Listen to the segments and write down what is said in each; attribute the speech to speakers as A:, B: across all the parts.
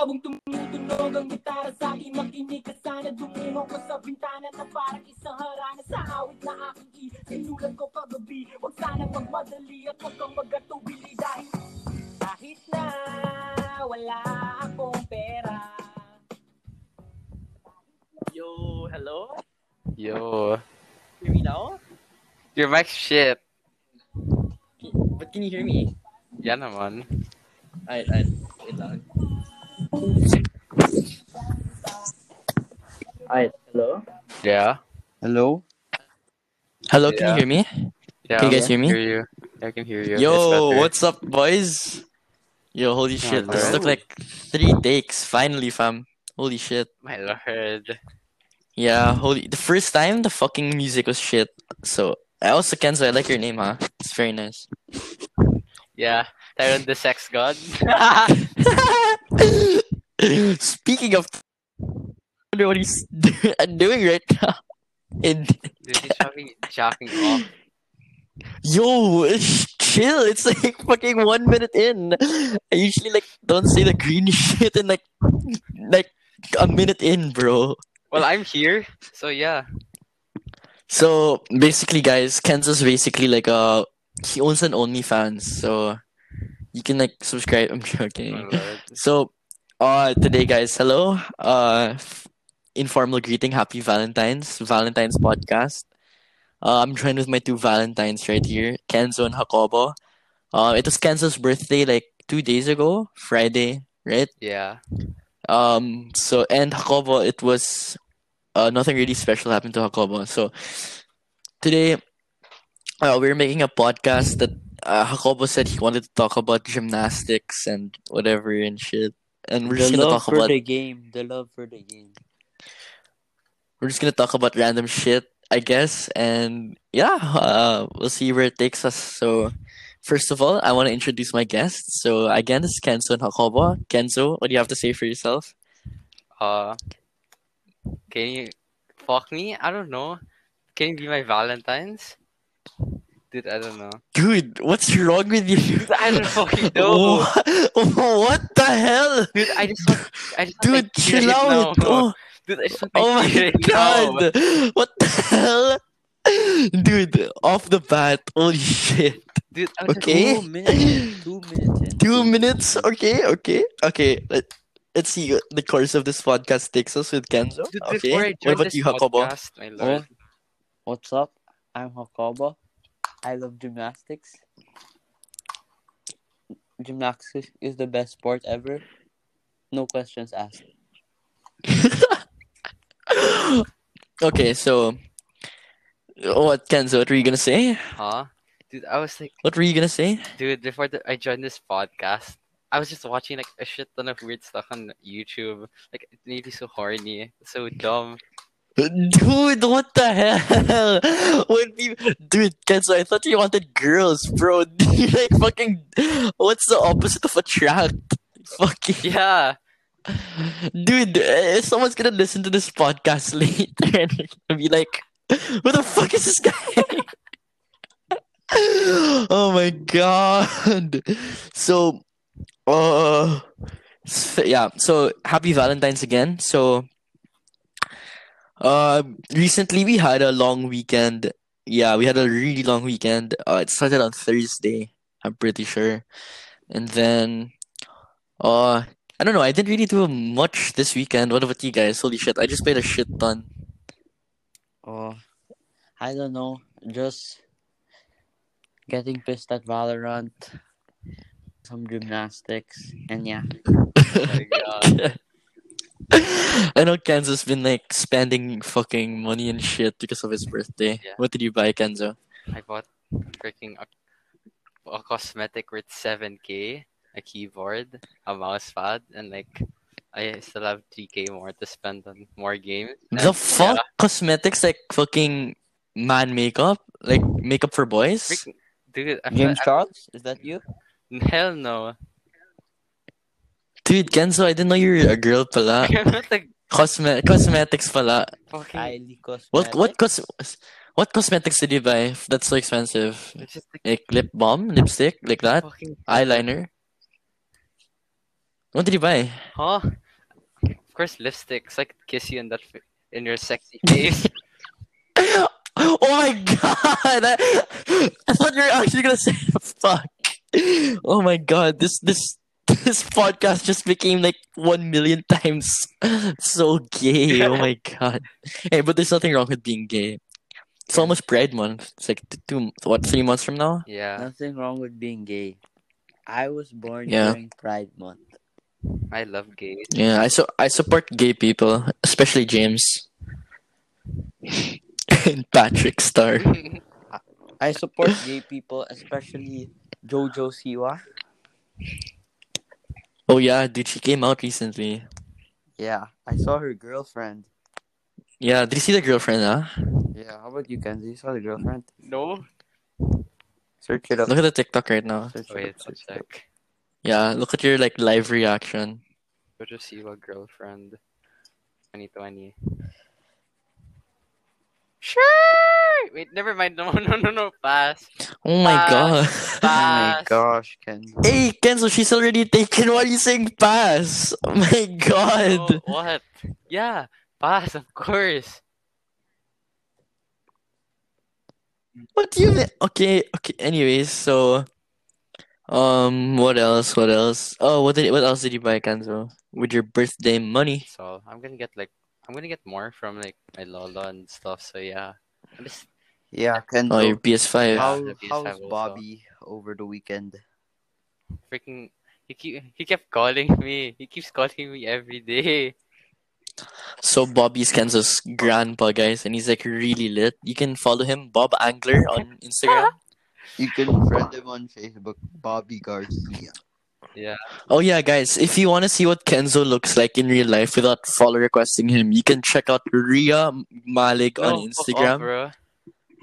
A: Habang tumutunog ang gitara sa akin Makinig ka sana Dumungo ko sa bintana Na parang isang harana Sa awit na aking isinulat ko kagabi Huwag sana magmadali At huwag kang magatubili Dahil kahit na wala akong pera
B: Yo, hello?
C: Yo,
B: Hear me now?
C: your mic shit.
B: But can you hear me?
C: Yan naman.
B: Alright, alright. Wait lang. Alright, hello?
C: Yeah.
D: Hello?
B: Hello, can you
C: Yeah.
B: hear me?
C: Yeah.
B: Can you guys
C: I
B: hear me?
C: Hear you. I can hear you.
B: Yo,
C: better.
B: what's up, boys? Yo, holy shit. This
C: Hello.
B: took like three takes. Finally, fam. Holy shit.
C: My lord.
B: Yeah, holy. The first time, the fucking music was shit. So, I also, Kenzo, I like your name, huh? It's very nice.
C: Yeah. Tyron the sex god.
B: Speaking of, I wonder what he's doing right now. In
C: Dude, he's fucking jacking off.
B: Yo, chill. It's like fucking one minute in. I usually like don't say the green shit in like like a minute in, bro.
C: Well, I'm here, so yeah.
B: So basically, guys, Kenzo's basically like a he owns an OnlyFans, so you can like subscribe. I'm joking.
C: Oh, lord.
B: So, uh, today, guys, hello. Uh, f- informal greeting. Happy Valentine's. Valentine's podcast. Uh, I'm joined with my two Valentines right here, Kenzo and Jacobo. Uh, it was Kenzo's birthday like two days ago, Friday, right?
C: Yeah.
B: Um, so and Jacobo, it was uh, nothing really special happened to Jacobo. So today, uh, we're making a podcast that uh, Jacobo said he wanted to talk about gymnastics and whatever and shit. And we're just
D: the
B: gonna
D: love
B: talk
D: for
B: about
D: the game. The love for the game.
B: we're just gonna talk about random shit, I guess. And yeah, uh, we'll see where it takes us. So. First of all, I want to introduce my guests. So again, this is Kenzo and Jacobo. Kenzo, what do you have to say for yourself?
C: Uh, can you fuck me? I don't know. Can you be my Valentine's? Dude, I don't know.
B: Dude, what's wrong with you?
C: Dude, I don't fucking know.
B: What? what the hell?
C: Dude, I just want, I just
B: Dude,
C: my period
B: chill out.
C: now.
B: Oh,
C: Dude, I just want my
B: oh my
C: period now.
B: god. What the hell? Dude, off the bat. Holy shit.
C: Dude, I'm just
B: Okay.
D: Two minutes. Two minutes.
B: Two minutes? Okay, okay. Okay, let, let's see the course of this podcast takes us with Kenzo.
C: Dude,
B: Okay, what about you, Jacobo?
C: podcast, my lord.
D: What's up? I'm Jacobo. I love gymnastics. Gymnastics is the best sport ever. No questions asked.
B: okay, so what Kenzo, what were you gonna say?
C: Huh? Dude, I was like,
B: What were you gonna say?
C: dude, before the, I joined this podcast, I was just watching like a shit ton of weird stuff on YouTube. Like, it made me so horny, so dumb.
B: Dude, what the hell? When people, dude, Kenzo, I thought you wanted girls, bro. You like fucking. What's the opposite of attract? Fucking.
C: Yeah,
B: Dude, uh, someone's gonna listen to this podcast later and be like, "Who the fuck is this guy?" oh my god. So, uh, yeah. So happy Valentine's again. So, uh, recently we had a long weekend. Yeah, we had a really long weekend. Uh, it started on Thursday. I'm pretty sure, and then, uh, I don't know. I didn't really do much this weekend. What about you guys? Holy shit! I just played a shit ton.
D: Oh, I don't know. Just getting pissed at Valorant. Some gymnastics. And yeah.
C: oh.
B: I know Kenzo's been like spending fucking money and shit because of his birthday.
C: Yeah.
B: What did you buy, Kenzo?
C: I bought freaking a, a cosmetic worth 7k, a keyboard, a mouse pad, and like I still have 3k more to spend on more games.
B: The
C: And,
B: fuck?
C: yeah,
B: Cosmetics like fucking man makeup? Like makeup for boys?
C: freaking- dude, I'm,
D: James
C: I'm,
D: Charles? Is that you?
C: hell no.
B: Dude, Kenzo, I didn't know you were a girl pala.
C: I'm not like
B: Cosme- cosmetics pala.
C: fucking.
D: Kylie Cosmetics.
B: What what cos what cosmetics did you buy that's so expensive?
C: It's just like
B: Like lip balm, lipstick, like that?
C: fucking.
B: Eyeliner? What did you buy?
C: Huh? Of course, lipsticks. It's like kiss you in that f- in your sexy face.
B: Oh my god! I, I thought you were actually gonna say fuck. Oh my god! This this this podcast just became like one million times so gay. Oh my god! Hey, but there's nothing wrong with being gay. It's almost Pride Month. It's like t- two, what, three months from now?
C: yeah,
D: Nothing wrong with being gay. I was born
B: Yeah.
D: during Pride Month.
C: I love gays.
B: Yeah, I so I support gay people, especially James and Patrick Star.
D: I support gay people, especially Jojo Siwa.
B: Oh yeah, dude, she came out recently.
D: Yeah, I saw her girlfriend.
B: Yeah, did you see the girlfriend? Huh?
D: Yeah, how about you, Kenzie? You saw the girlfriend?
C: no.
D: Search it up.
B: Look at the TikTok right now.
D: Search it
C: Wait,
D: up. Search up.
C: sec.
B: Yeah, look at your like live reaction.
C: Go to see what girlfriend. 2020. Sure. Wait, never mind. No, no, no, no. Pass.
B: Oh my
C: Pass.
B: god.
D: Oh my gosh, Kenzie.
B: hey, Kenzo, she's already taken. Why are you saying pass? Oh my god.
C: Oh, what? Yeah, pass. Of course.
B: What do you mean? Okay, okay. Anyways, so, um, what else? What else? Oh, what did what else did you buy, Kenzo? With your birthday money?
C: So I'm gonna get like I'm gonna get more from like my Lola and stuff. So yeah, I'm just
D: Yeah, Kenzie.
B: Oh, your PS5.
D: How,
C: Yeah, PS5
D: how's
C: also.
D: Bobby over the weekend?
C: freaking. He keep he kept calling me. He keeps calling me every day.
B: So Bobby's Kenzo's grandpa, guys, and he's like really lit. You can follow him, Bob Angler, on Instagram.
D: You can friend him on Facebook, Bobby Garcia.
C: Yeah.
B: Oh yeah, guys, if you want to see what Kenzo looks like in real life without follow requesting him, you can check out Ria Malik
C: No,
B: on
C: fuck off,
B: Instagram.
C: bro.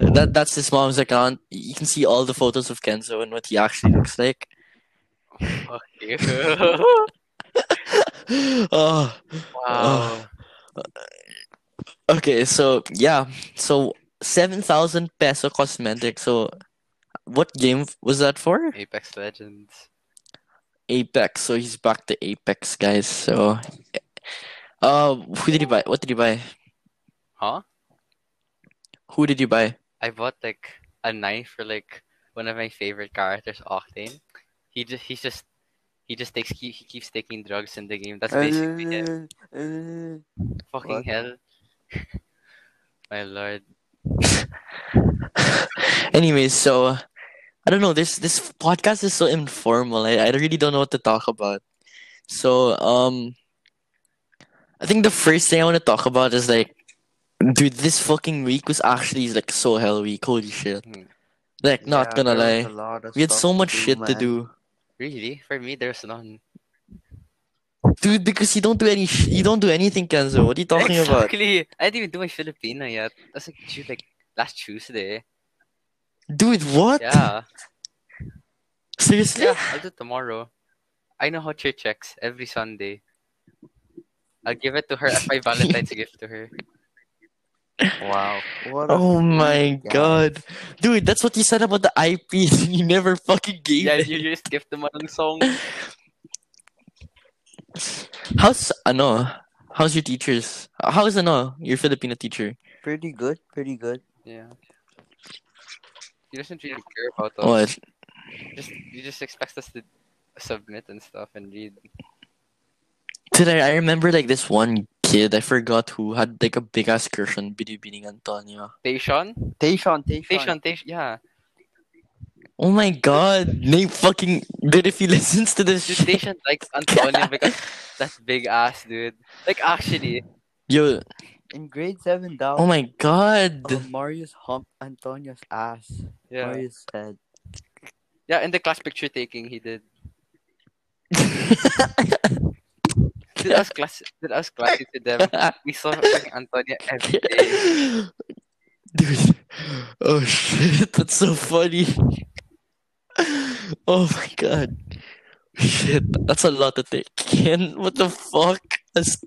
B: That that's his mom's account. You can see all the photos of Kenzo and what he actually looks like.
C: Fuck you.
B: oh,
C: wow.
B: okay. So yeah, so seven thousand peso cosmetic. So, what game was that for?
C: Apex Legends.
B: Apex. So he's back to Apex, guys. So, uh, who did you buy? What did you buy?
C: Huh?
B: Who did you buy?
C: I bought like a knife for like one of my favorite characters, Octane. He just he's just he just takes he, he keeps taking drugs in the game. That's basically him.
D: Uh, uh,
C: Fucking
D: what?
C: hell. My lord.
B: Anyways, so I don't know. This this podcast is so informal. I, I really don't know what to talk about. So um, I think the first thing I want to talk about is like, dude, this fucking week was actually like so hell week. Holy shit!
C: Hmm.
B: Like, not gonna lie,
D: a lot of
B: we had so
D: to
B: much
D: do,
B: shit to do,
C: Really? For me there's none.
B: dude. Because you don't do any, sh- you don't do anything, Kenzo. What are you talking about?
C: exactly. I didn't even do my Filipino yet. That's like tu- like last Tuesday.
B: Dude, what?
C: Yeah.
B: Seriously?
C: Yeah, I'll do it tomorrow. I know how church checks every Sunday. I'll give it to her as my Valentine's gift to her.
D: Wow. What
B: Oh my
D: guy.
B: god, dude, that's what you said about the IP and You never fucking gave
C: Yeah,
B: it.
C: you just gift them anong song.
B: How's ano? How's your teachers? How is ano? Your Filipino teacher?
D: Pretty good, pretty good.
C: Yeah. He doesn't really care about us.
B: What?
C: Just he just expects us to submit and stuff and read.
B: Did I? I remember like this one kid. I forgot who had like a big ass crush on Binibining Antonio.
C: Tayshawn?
D: Tayshawn, Tayshawn.
C: Tayshawn, Tayshawn, yeah.
B: Oh my god, Nate fucking dude. If he listens to this,
C: Dude,
B: shit,
C: Tayshawn likes Antonio because that's big ass, dude. Like actually,
B: yo,
D: In grade 7, Dow,
B: oh my god.
D: uh, Marius humped Antonio's ass.
C: yeah.
D: Marius said.
C: Yeah, in the class picture taking he did. Did us class did us classy to them. We saw Antonio every day.
B: Dude. Oh shit, that's so funny. Oh my god. Shit, that's a lot to take in. What the fuck? That's-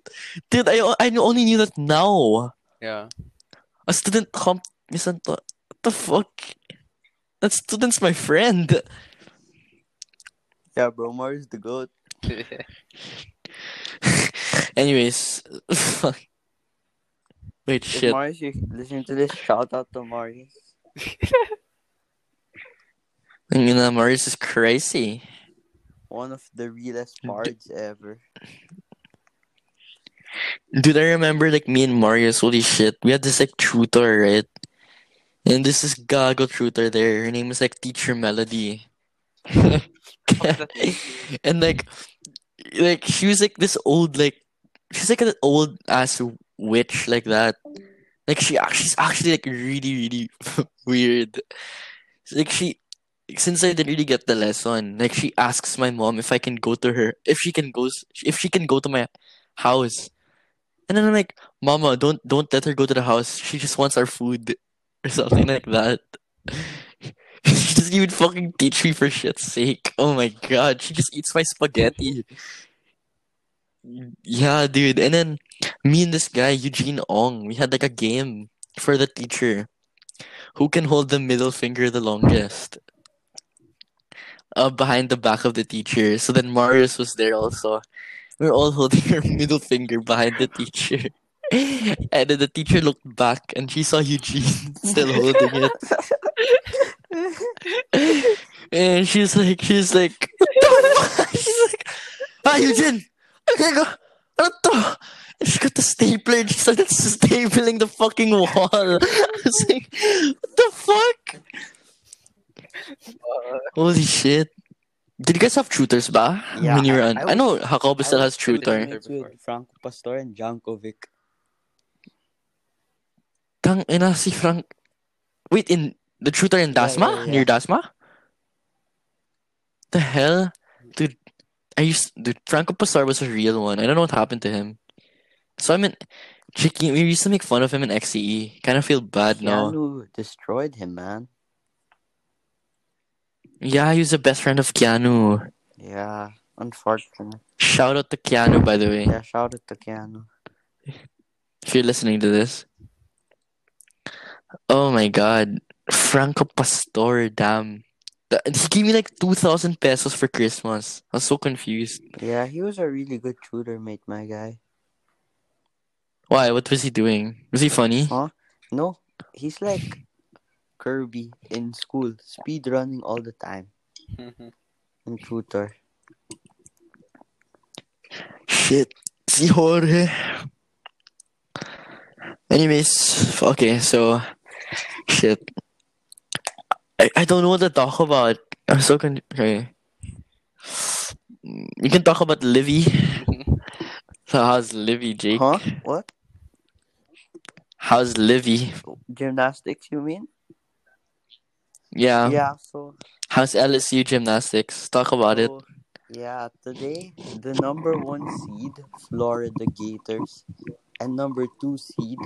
B: Dude, I, I only knew that now.
C: Yeah.
B: A student comp Miss Anto- What the fuck? That student's my friend.
D: Yeah, bro, Marius the goat.
B: Anyways, fuck. Wait,
D: If
B: shit.
D: Marius, you listen to this, shout out to Marius.
B: You know, Marius is crazy.
D: One of the realest bards ever.
B: Dude, I remember like me and Marius, holy shit. We had this like tutor, right? And this is Gago tutor there. Her name is like Teacher Melody. and like like she was like this old like she's like an old ass witch like that. Like she she's actually like really really weird. Like she since I didn't really get the lesson, like she asks my mom if I can go to her if she can go if she can go to my house. And then I'm like, Mama, don't don't let her go to the house. She just wants our food or something like that. she doesn't even fucking teach me for shit's sake. Oh my god, she just eats my spaghetti. Yeah, dude. And then me and this guy, Eugene Ong, we had like a game for the teacher. Who can hold the middle finger the longest? Uh, behind the back of the teacher. So then Marius was there also. We were all holding our middle finger behind the teacher. And then the teacher looked back and she saw Eugene still holding it. And she's like, she's like, what the fuck? She's like, ah, Eugene, okay, go. Ano to? She got the stapler and she started stapling the fucking wall. I was like, what the fuck? Holy shit. Did you guys have tutors ba?
D: Yeah,
B: when you were
D: I-
B: on,
D: I
B: I, know
D: was-
B: Jacobo still has tutor.
D: with Franco Pastor and Jankovic.
B: Tang ina si Frank. Wait, in the tutor in
D: Yeah,
B: Dasma?
D: yeah, yeah.
B: Near Dasma? The hell? Dude, I used dude, Franco Pastor was a real one. I don't know what happened to him. So I mean Chicky, we used to make fun of him in XCE. Kind of feel bad now.
D: Keanu destroyed him, man.
B: Yeah, he was the best friend of Keanu.
D: Yeah, unfortunate.
B: Shout out to Keanu, by the way,
D: Yeah, shout out to Keanu.
B: if you're listening to this. Oh my god. Franco Pastor, damn. He gave me like 2,000 pesos for Christmas. I was so confused.
D: Yeah, he was a really good tutor mate, my guy.
B: Why? What was he doing? Was he funny?
D: Huh? No, he's like Kirby in school, speed running all the time. Mm-hmm. And tutor.
B: Shit. Si Jorge. Anyways, okay, so shit. I, I don't know what to talk about. I'm so con- okay. We can talk about Livvy. so how's Livvy, Jake?
D: Huh? What?
B: How's Livvy?
D: Gymnastics, you mean?
B: Yeah.
D: yeah, so
B: How's LSU gymnastics? Talk about it.
D: Yeah, today the number one seed Florida Gators and number two seed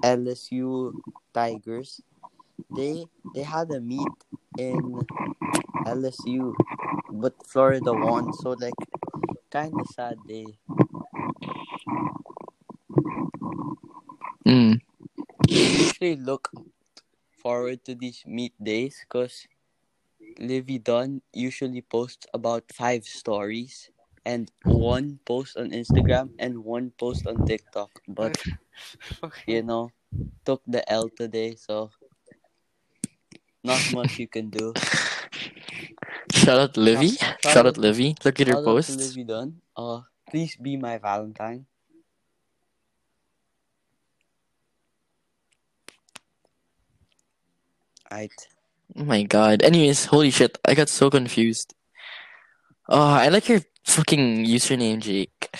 D: LSU Tigers. They they had a meet in LSU, but Florida won. So like, kind of sad day.
B: Mm.
D: usually look forward to these meet days because Livvy Dunne usually posts about five stories and one post on Instagram and one post on TikTok. But you know, took the L today, so not much you can do.
B: Shout out Livvy.
D: Shout-
B: Shout,
D: shout
B: out
D: out-
B: Livvy. Look at her
D: Shout out to
B: posts.
D: Livvy Dunne. Uh, please be my Valentine.
B: Oh my god. Anyways, holy shit, I got so confused. Oh, I like your fucking username, Jake.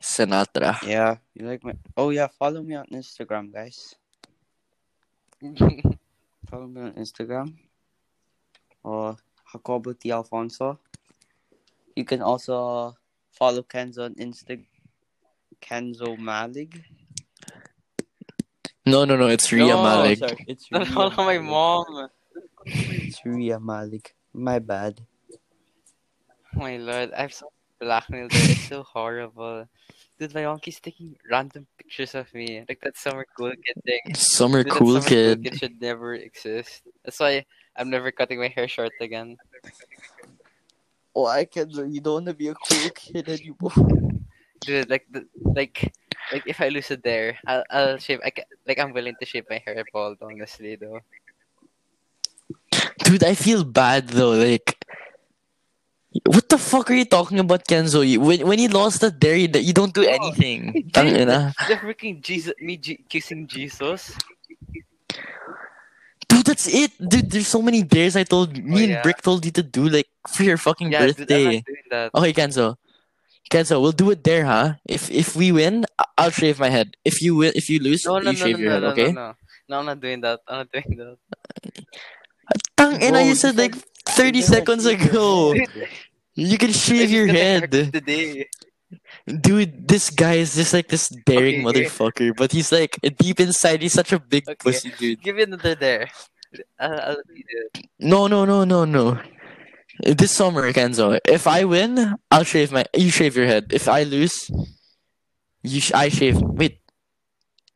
B: Sinatra.
D: Yeah, you like my. Oh yeah, follow me on Instagram, guys. Follow me on Instagram. Or Jacobo T Alfonso. You can also follow Kenzo on Insta. Kenzo Malik.
B: No, no, no, it's Ria
C: No,
B: Malik.
D: sorry, it's
C: Don't
D: Ria
C: follow my
D: Malik.
C: mom.
D: It's Ria Malik. My bad.
C: Oh my lord, I've so blackmailed her. It's so horrible. Dude, my mom keeps taking random pictures of me. Like that summer cool kid thing.
B: Summer
C: Dude,
B: cool
C: summer
B: kid.
C: kid should never exist. That's why I'm never cutting my hair short again.
D: Why, Kenzo? You don't want to be a cool kid anymore.
C: Dude, like the, like like if I lose it there, I'll I'll shave. I ca- like I'm willing to shave my hair bald. Honestly, though.
B: Dude, I feel bad though. Like, what the fuck are you talking about, Kenzo? You, when when you lost that there, you, you don't do
C: Oh,
B: anything. Tangina.
C: The freaking Jesus, me G- kissing Jesus.
B: Dude, that's it. Dude, there's so many dares I told me
C: Oh,
B: and. Brick told you to do like for your fucking
C: Yeah, dude,
B: birthday.
C: that.
B: Okay, Kenzo. Kenzo, we'll do it there, huh? If if we win, I'll shave my head. If you win, if you lose,
C: No, no,
B: you
C: no,
B: shave
C: no,
B: your
C: no,
B: head.
C: no,
B: okay?
C: no, no. No, I'm not doing that. I'm not doing that.
B: Tang ina,
D: I
B: you said like 30 seconds
D: gotta shave your
B: ago. You can shave your head.
C: today.
B: Dude, this guy is just like this daring
C: Okay.
B: motherfucker, but he's like deep inside, he's such a big
C: Okay.
B: pussy, dude.
C: Give me another there. I'll, I'll.
B: No, no, no, no, no. This summer, Kenzo, if I win, I'll shave my. You shave your head. If I lose, you sh- I shave. Wait.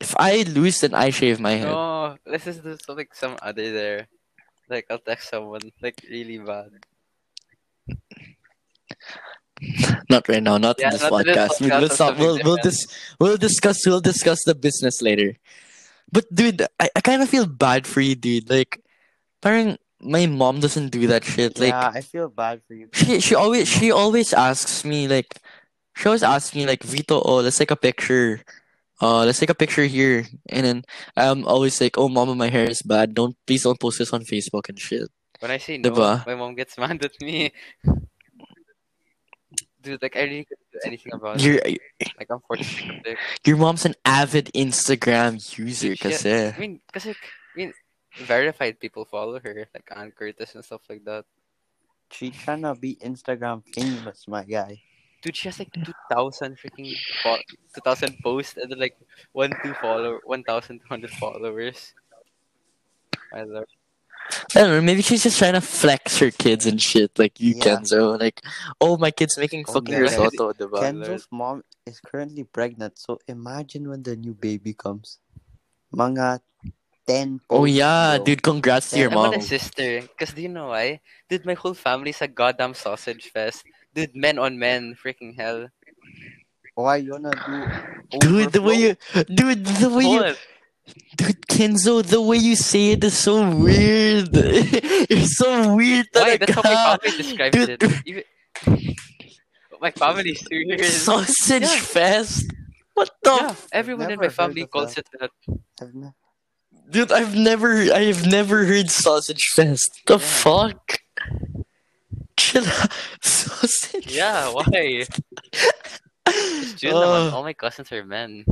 B: If I lose, then I shave my head.
C: No, let's just do something some other there. Like I'll text someone like really bad.
B: Not right now. Not
C: Yeah,
B: in this
C: not in this
B: podcast. We-
C: podcast,
B: Let's not.
C: something
B: We'll we'll, dis- we'll discuss. We'll discuss the business later. But dude, I, I kind of feel bad for you, dude. Like, parang my mom doesn't do that shit. Like,
D: yeah, I feel bad for you.
B: she she always she always asks me like, she always asks me like, Vito, oh, let's take a picture. Uh, let's take a picture here, and then I'm always like, oh, mama, my hair is bad. Don't please don't post this on Facebook and shit.
C: When I say no,
B: Diba?
C: my mom gets mad at me. Dude, like I really couldn't do anything about it. Like I'm forced to take a pic.
B: your mom's an avid Instagram user,
C: Shit.
B: kasi.
C: I mean, cause like, verified people follow her, like Anne Curtis and stuff like that.
D: She trying to be Instagram famous, my guy.
C: Dude, she has like two thousand freaking fo- two thousand posts and then like one two follow one thousand two hundred followers. I love.
B: I don't know, maybe she's just trying to flex her kids and shit, like you,
D: Yeah.
B: Kenzo. Like, oh, my kid's making
D: Oh,
B: fucking
D: yeah.
B: risotto, diba?
D: Kenzo's mom is currently pregnant, so imagine when the new baby comes. Mga 10
B: Oh, yeah,
D: bro.
B: dude, congrats to your
C: I
B: mom.
C: want a sister. Cause do you know why? Dude, my whole family's a goddamn sausage fest. Dude, men on men, freaking hell.
D: Why you wanna do
B: Dude, the way you, dude, the way you,
C: What?
B: dude, Kenzo, the way you say it is so weird. It's so weird.
C: Why? That's how my
B: talaga.
C: family describes
B: Dude.
C: it. Even... my family is weird.
B: Sausage
C: Yeah.
B: fest. What the?
C: Yeah, everyone in my family calls
D: that.
C: it that.
B: Dude, I've never, I've never heard sausage fest. The
C: Yeah.
B: fuck? Chill out. Sausage.
C: Yeah, why? June
B: Uh.
C: naman. All my cousins are men.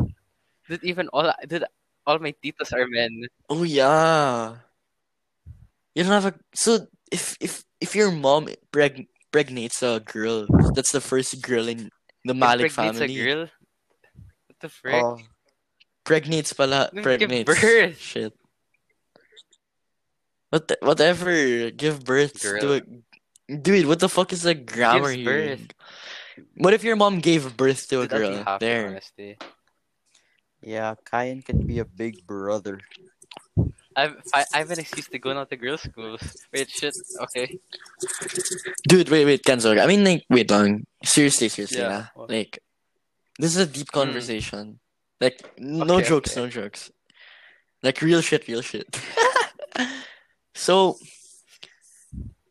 C: Dude, even all dude, all my titas are men.
B: Oh yeah. You don't have a so if if if your mom preg pregnates a girl, that's the first girl in the Malik
C: Impregnates
B: family.
C: a girl. What the frick?
D: Oh,
B: Pregnates pala,
C: Give
B: pregnates.
C: birth.
B: Shit. What the, whatever, give birth to
C: Girl.
B: a dude. What the fuck is a grammar
C: Gives
B: here?
C: birth.
B: What if your mom gave birth to a
C: Dude, I'd
B: girl?
C: happy,
B: There.
C: honestly.
D: yeah, Kyan can be a big brother.
C: I've I, I have an excuse to go not to girls' schools. Wait, shit. Okay.
B: Dude, wait, wait, Kenzo. I mean, like, wait long. Seriously, seriously,
C: Yeah,
B: yeah. Like, this is a deep hmm. conversation. Like, no.
C: Okay,
B: jokes,
C: okay.
B: no jokes. Like, real shit, real shit. so,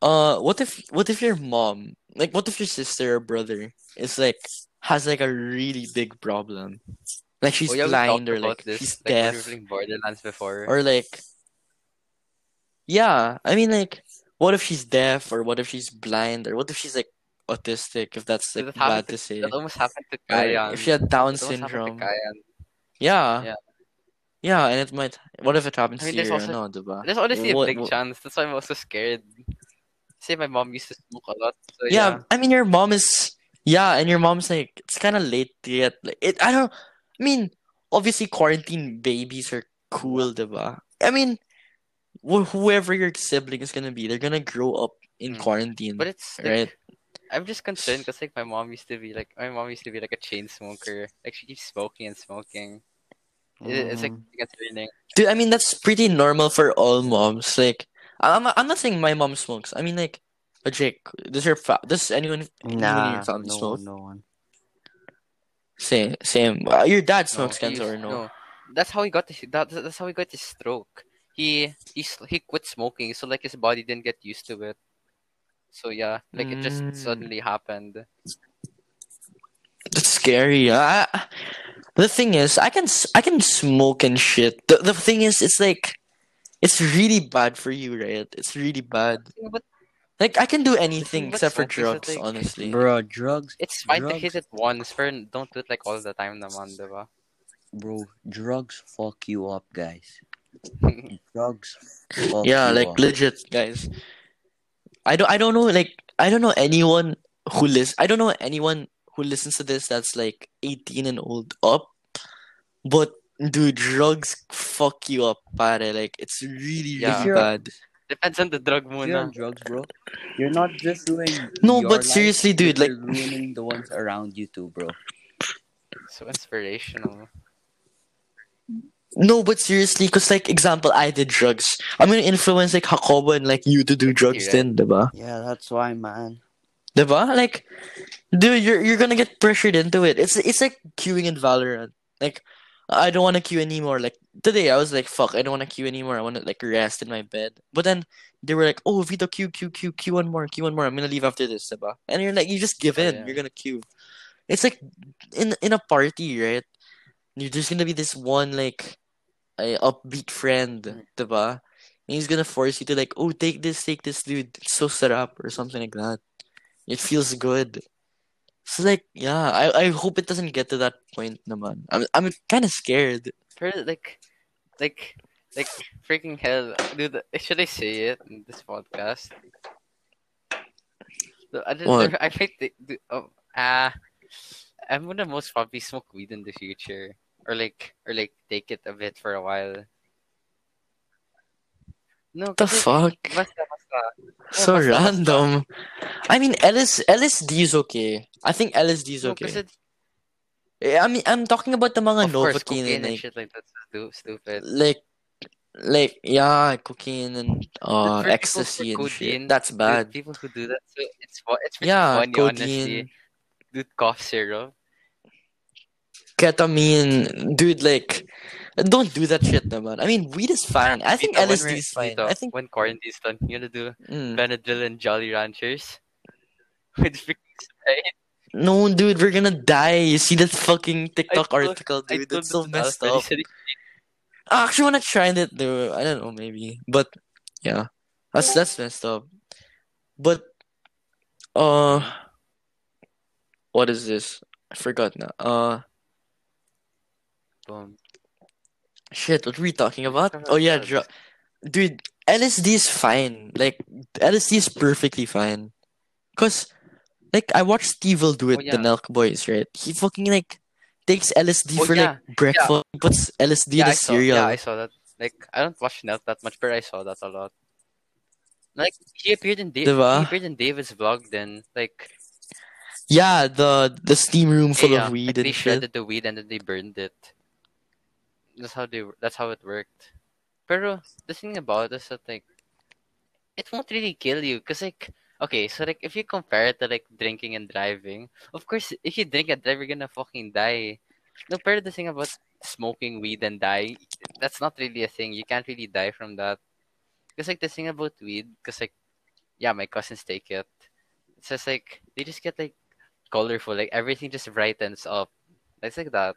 B: uh, what if, what if your mom, like, what if your sister or brother is like, has like a really big problem? Like, she's
C: oh, yeah,
B: blind or like,
C: this.
B: she's
C: like, we
B: deaf
C: Borderlands before.
B: or like yeah i mean like what if she's deaf or what if she's blind or what if she's like autistic if that's like
C: that
B: bad to say
C: that almost happened to
B: Or
C: Kayan.
B: if she had down
C: almost to
B: syndrome
C: Kayan.
B: Yeah
C: Yeah.
B: yeah and it might what if it happens
C: I mean, there's
B: you
C: also-
B: no diba?
C: There's honestly a big
B: what-
C: chance. That's why I'm also scared. Say my mom used to smoke a lot. So
B: yeah,
C: yeah.
B: i mean your mom is yeah and your mom's like it's kind of late to get like it i don't i mean obviously quarantine babies are cool diba? i mean wh- whoever your sibling is gonna be they're gonna grow up in
C: Mm.
B: quarantine
C: But it's like,
B: right
C: I'm just concerned because like my mom used to be like my mom used to be like a chain smoker. Like she keeps smoking and smoking. It- It's like
D: Mm.
C: concerning.
B: Dude, I mean that's pretty normal for all moms. Like, I'm I'm not saying my mom smokes. I mean like, Jake, does your fa- does anyone anyone in your family
D: no
B: smoke?
D: one, no one.
B: Same, same. Uh, your dad
C: No,
B: smokes,
C: he
B: Kenzo, or
C: used-
B: no?
C: That's how he got his, that, that's how he got his stroke. He he he quit smoking, so like his body didn't get used to it. So yeah, like it just
B: Mm.
C: suddenly happened.
B: That's scary. I, the thing is, I can s- I can smoke and shit. The the thing is, it's like, it's really bad for you, right? It's really bad.
C: But
B: Like I can do anything except for
C: smoke is that,
B: drugs,
C: like-
B: honestly.
D: Bro, drugs,
C: it's fine to
D: drugs,
C: hit it once, but don't do it like all the time naman, diba?
D: bro, drugs fuck you up, guys. Drugs fuck
B: Yeah,
D: you
B: like
D: up.
B: legit, guys. I don't I don't know like I don't know anyone who lis I don't know anyone who listens to this that's like 18 and old up. But dude, drugs fuck you up, pare. Like it's really
C: Yeah.
B: really
D: If
B: bad.
C: Depends on the drug
D: If you're on
C: muna.
D: drugs, bro, you're not just doing
B: No, but
D: life,
B: seriously, dude, like-
D: ruining the ones around you too, bro.
C: So inspirational.
B: No, but seriously, cause like example, I did drugs. I'm gonna influence like Jacobo and like you to do drugs
C: right.
B: then, diba?
D: Yeah, that's why, man.
B: Diba? Like, dude, you're you're gonna get pressured into it. It's it's like queuing in Valorant. Like, I don't want to queue anymore. Like today, I was like, fuck, I don't want to queue anymore. I want to like rest in my bed. But then they were like, oh, Vito, queue, queue, queue, queue one more, queue one more. I'm gonna leave after this, diba? And you're like, you just give
C: Oh,
B: in.
C: yeah.
B: You're gonna queue. It's like in in a party, right? You're just gonna be this one like, a upbeat friend,
C: Mm.
B: diba? And he's gonna force you to like, oh, take this, take this, dude. It's so set up or something like that. It feels good. So like, yeah, I, I hope it doesn't get to that point naman. I'm I'm kind of scared.
C: For like, like, like freaking hell, dude. Should I say it in this podcast? I don't
B: What?
C: I think the, the, oh, ah, I'm gonna most probably smoke weed in the future, or like, or like take it a bit for a while. No,
B: The fuck?
C: Basta, basta.
B: So
C: basta,
B: random. I mean, LS LSD is okay. I think LSD is
C: No,
B: okay.
C: kasi,
B: Eh, I mean, I'm talking about the mga
C: of
B: Novocaine
C: cocaine
B: and
C: and shit like that's stu- stupid.
B: like, like yeah, cocaine and uh ecstasy and shit.
C: codeine,
B: That's
C: Dude,
B: bad.
C: people who do that, so it's it's
B: Yeah,
C: funny, honestly. Dude, cough syrup.
B: Ketamine, dude. Like, don't do that shit, naman. I mean, weed is fine. I think
C: when
B: LSD is fine.
C: Vito,
B: I think.
C: when quarantine's done, you gonna do
B: mm.
C: Benadryl and Jolly Ranchers with.
B: No, dude, we're gonna die. You see that fucking TikTok
C: told-
B: article, dude? It's so messed up. I actually wanna try it though. I don't know, maybe, but yeah, that's that's messed up. But uh, what is this? I forgot now. Uh,
C: Boom.
B: shit. What were we talking about? Oh yeah, dr- dude. LSD is fine. Like LSD is perfectly fine. Cause like I watched Steve will do it,
C: Oh,
B: the
C: yeah.
B: Nelk Boys, right? He fucking like takes LSD
C: Oh,
B: for
C: yeah,
B: like breakfast. He puts LSD
C: Yeah,
B: in his cereal.
C: yeah, I saw that. Like, I don't watch Nelk that much, but I saw that a lot. Like, he appeared in Dave.
B: Diba?
C: He appeared in David's vlog. Then, like,
B: Yeah, the the steam room full
C: yeah,
B: of weed
C: like they
B: and shit.
C: shredded the weed and then they burned it. That's how they. That's how it worked. Pero the thing about it is that like, it won't really kill you, cause like, okay, so like if you compare it to like drinking and driving, of course, if you drink and drive, you're gonna fucking die. No, but the thing about smoking weed and dying, that's not really a thing. You can't really die from that. Cause like the thing about weed, cause like, yeah, my cousins take it. It's just like they just get like colorful, like everything just brightens up. It's like that.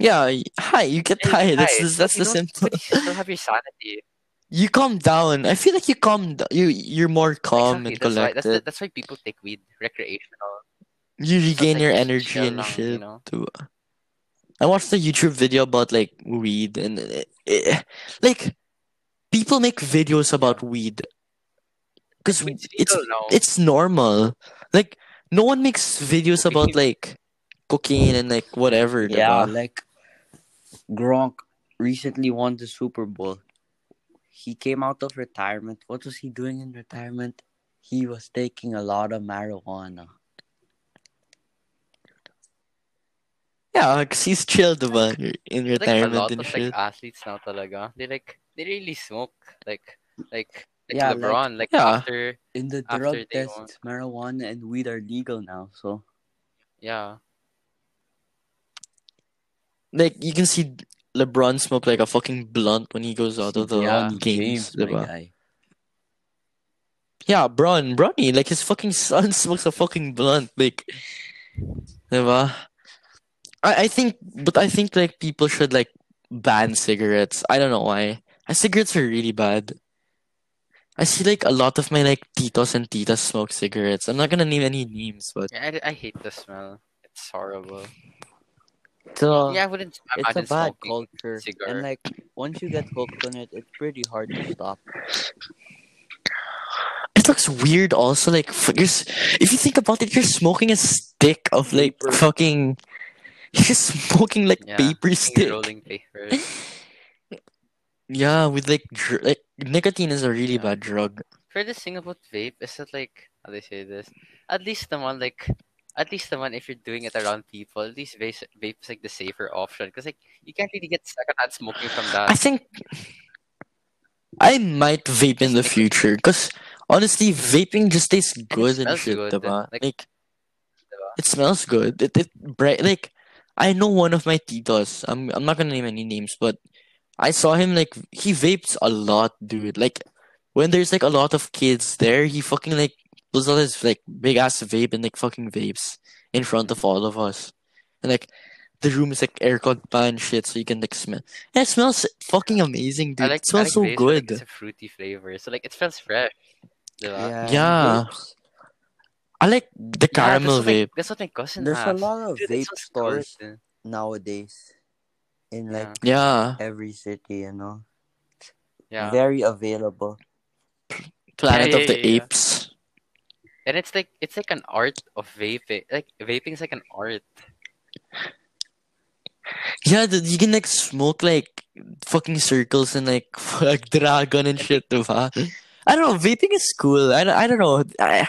B: Yeah, y- hi, you get
C: Hey,
B: high. That's
C: hi,
B: the, that's
C: you
B: the
C: don't-
B: simple.
C: You still have your sanity.
B: You calm down. I feel like you calm. d- You you're more calm
C: exactly.
B: and
C: That's why. That's,
B: collected.
C: the, that's why people take weed recreational.
B: You regain
C: like
B: your energy
C: chill
B: and
C: lang, you
B: shit.
C: know?
B: Too. I watched a YouTube video about like weed and it, it- like people make videos about weed because
C: Weed's
B: it's it's normal. Like no one makes videos about like cocaine and like whatever.
D: Yeah,
B: diba?
D: like Gronk recently won the Super Bowl. He came out of retirement. What was he doing in retirement? He was taking a lot of marijuana.
B: yeah, because he's chill, diba? In retirement
C: like a
B: retirement
C: lot
B: and
C: of
B: shit.
C: like athletes now talaga. They like they really smoke. Like like Like
D: Yeah,
C: LeBron, like,
B: Yeah.
C: after
D: In the drug test, marijuana and weed are legal now. So
C: yeah.
B: Like you can see LeBron smoke like a fucking blunt when he goes out of the
C: Yeah.
D: LeBron
B: games,
D: James, my
B: diba?
D: guy.
B: Yeah, Bron, Bronny, like his fucking son smokes a fucking blunt, like, diba? I, I think, but I think like people should like ban cigarettes. I don't know why. Uh, Cigarettes are really bad. I see like a lot of my like titos and titas smoke cigarettes. I'm not gonna name any names, but
C: Yeah, I, I hate the smell. It's horrible.
B: So
C: yeah, I wouldn't
D: It's a bad culture,
C: cigar.
D: and like once you get hooked on it, it's pretty hard to stop.
B: it looks weird. Also, like you're, if you think about it, you're smoking a stick of like
D: Paper.
B: fucking. You're smoking like
C: Yeah,
B: paper stick.
C: rolling paper.
B: Yeah, with like dr- like nicotine is a really
C: Yeah.
B: bad drug.
C: Furthest thing about vape is that like how they say this. At least the one like at least the one if you're doing it around people, at least vape vape's like the safer option because like you can't really get secondhand smoking from that.
B: I think I might vape in the future because honestly, vaping just tastes good and, shit,
C: good, like-
B: Like, it smells good. It it bright like I know one of my titos. I'm I'm not gonna name any names, but I saw him like he vapes a lot, dude. Like when there's like a lot of kids there, he fucking like pulls out his like big ass vape and like fucking vapes in front of all of us, and like. The room is like aircon pan shit, so you can like smell. And it smells fucking amazing, dude.
C: Like
B: it smells
C: I
B: so
C: like vapes, but, like,
B: good.
C: it's a fruity flavor, so like it smells fresh.
D: Yeah.
B: Yeah. I like the
C: Yeah,
B: caramel
C: that's what my,
B: vape.
C: that's what my cousin
D: There's a lot of
C: Dude, it
D: vape
C: smells
D: stores
C: good.
D: nowadays in like
C: Yeah.
B: Yeah,
D: every city. You know,
C: Yeah.
D: very available.
B: Planet
C: Yeah,
B: of the. Apes.
C: And it's like it's like an art of vaping. Like vaping is like an art.
B: Yeah, dude, you can like smoke like fucking circles and like like dragon and shit, diba? I don't know. Vaping is cool. I, don't- I don't know. I,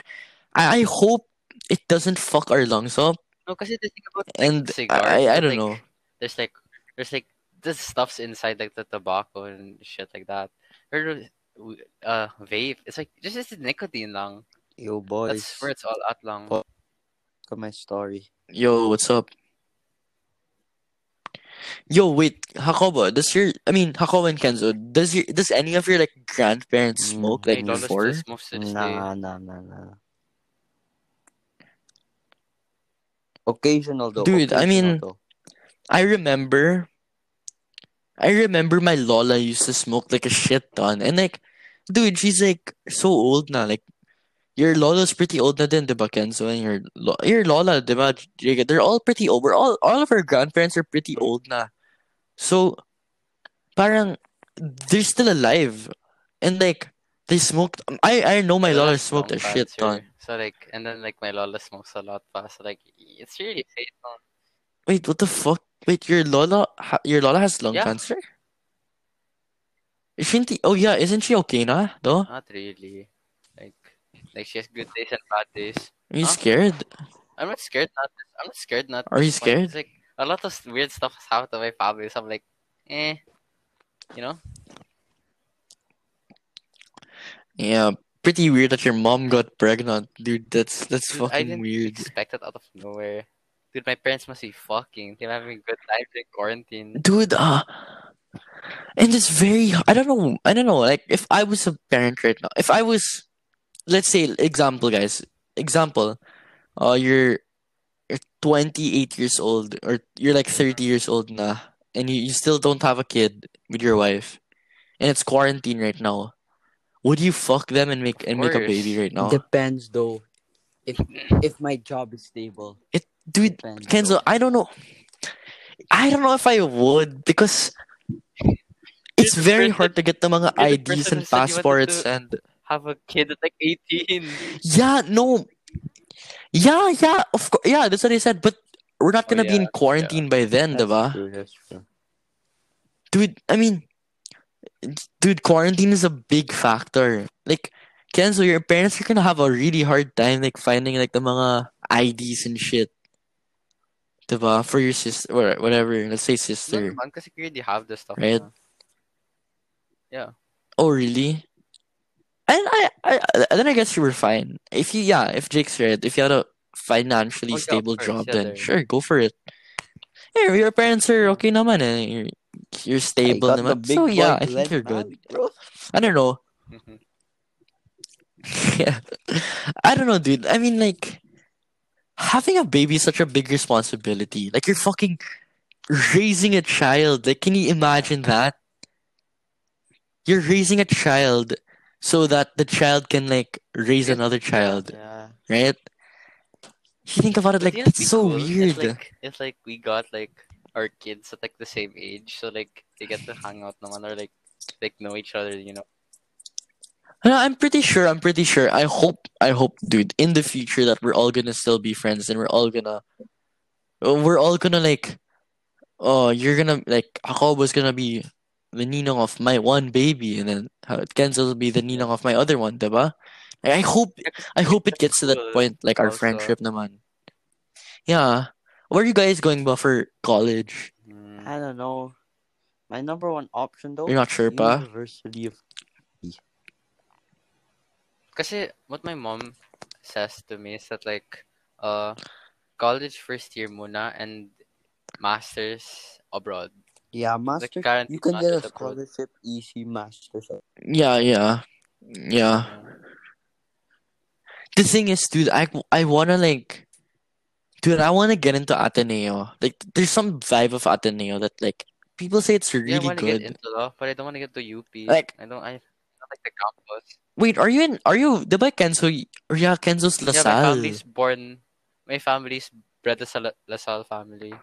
B: I hope it doesn't fuck our lungs up.
C: No, kasi the thing about like,
B: And
C: cigars,
B: I, I don't
C: like,
B: know.
C: There's like there's like this stuff's inside like the tobacco and shit like that. Or uh vape, it's like just it's nicotine lang.
D: Yo, boys.
C: That's where it's all at lang.
D: Po- Look at my story.
B: Yo, what's up? Yo, wait, Hakobo, does your I mean Hakobo and Kenzo, does your does any of your like grandparents
D: Mm,
B: smoke like
C: lolo
B: before?
C: still smokes to this day.
D: Nah, nah, nah, nah. Occasional though.
B: Dude, I mean-
D: though.
B: I remember I remember my Lola used to smoke like a shit ton. And like, dude, she's like so old now. Like, your Lola's pretty old na din, diba, Kenzo? And your, lo- your Lola, Jacob? They're all pretty old. We're all, all of our grandparents are pretty old na. So, parang, they're still alive. And like, they smoked. I, I know my Lola smoked a shit ton.
C: So like and then like my lola smokes a lot pa. So like it's really fatal.
B: Wait, what the fuck? Wait, your Lola, your Lola has lung
C: Yeah.
B: cancer? Isn't she, oh yeah, isn't she okay na, though?
C: Not really. Like she has good days and bad days.
B: Are you
C: Huh?
B: scared?
C: I'm not scared not I'm not scared not
B: Are you scared?
C: It's like a lot of weird stuff has happened to my family. So I'm like, eh. You know?
B: Yeah, pretty weird that your mom got pregnant, dude. That's that's
C: Dude, I
B: fucking
C: didn't
B: weird.
C: expect it out of nowhere. Dude, my parents must be fucking. They're having good times in quarantine.
B: Dude, uh and it's very I don't know I don't know, like if I was a parent right now, if I was let's say example guys, example, uh you're you're 28 years old or you're like 30 years old na and you, you still don't have a kid with your wife and it's quarantine right now. Would you fuck them and make and make a baby right now?
D: Depends though. If if my job is stable.
B: Dude,
D: Depends.
B: Kenzo,
D: though.
B: I don't know. I don't know if I would because it's very hard to get the mga IDs and
C: who said you wanted
B: passports
C: to-
B: and
C: Have a kid at like 18.
B: yeah, no, yeah, yeah, of course, yeah, that's what I said. But we're not
C: Oh,
B: gonna be in
C: yeah,
B: quarantine by then,
D: That's
B: diba?
D: true, that's true.
B: Dude, I mean, dude, quarantine is a big factor. Like, Kenzo, your parents are gonna have a really hard time like finding like the mga IDs and shit. Diba? For your sister or whatever, let's say
C: No
B: sister.
C: naman, kasi you already have the stuff.
B: Right.
C: na.
B: Oh, really? And I, I, I then I guess you were fine. If you, yeah, if Jake's right, if you had a financially
C: Oh,
B: stable
C: course,
B: job,
C: yeah,
B: then
C: there.
B: sure, go for it. Yeah, your parents are okay naman eh. You're, you're stable naman. So
D: boy
B: yeah, I think you're good.
D: Malik, bro.
B: I don't know.
C: Mhm.
B: yeah. I don't know, dude. I mean, like, having a baby is such a big responsibility. Like, you're fucking raising a child. Like, can you imagine that? You're raising a child so that the child can, like, raise another child,
D: Yeah.
B: right? You think about it, like,
C: you know what'd
B: that's
C: be
B: so
C: cool?
B: weird.
C: It's like it's like we got like our kids at like the same age, so like they get to hang out naman or like like know each other, you know.
B: No, I'm pretty sure. I'm pretty sure. I hope. I hope, dude, in the future that we're all gonna still be friends and we're all gonna, we're all gonna like, oh, you're gonna like, Jacobo's gonna be the ninong of my one baby, and then uh, Kenzo will be the ninong of my other one, diba? Like, I hope. I hope it gets to that point, like our
C: also.
B: friendship, naman. Yeah. Where are you guys going, ba, for college?
C: Mm.
D: I don't know. My number one option though.
B: You're not sure, pa?
D: University of
C: Kasi what my mom says to me is that like uh college first year muna and masters abroad.
D: Yeah, master.
C: guaranteed
D: you can get a
C: masters abroad.
D: scholarship, easy masters.
B: Yeah, yeah, yeah. The thing is, dude, I I wanna like, dude, I wanna get into Ateneo. Like, there's some vibe of Ateneo that like people say it's
C: Yeah, I
B: really
C: want to get
B: good.
C: into law, but I don't want to get to UP.
B: Like-
C: I don't. I don't like the campus.
B: Wait, are you in? Are you? Diba Kenzo? Or yeah, Kenzo's
C: Yeah, my
B: La Salle.
C: family's born. My family's bred sa La- Lasal family.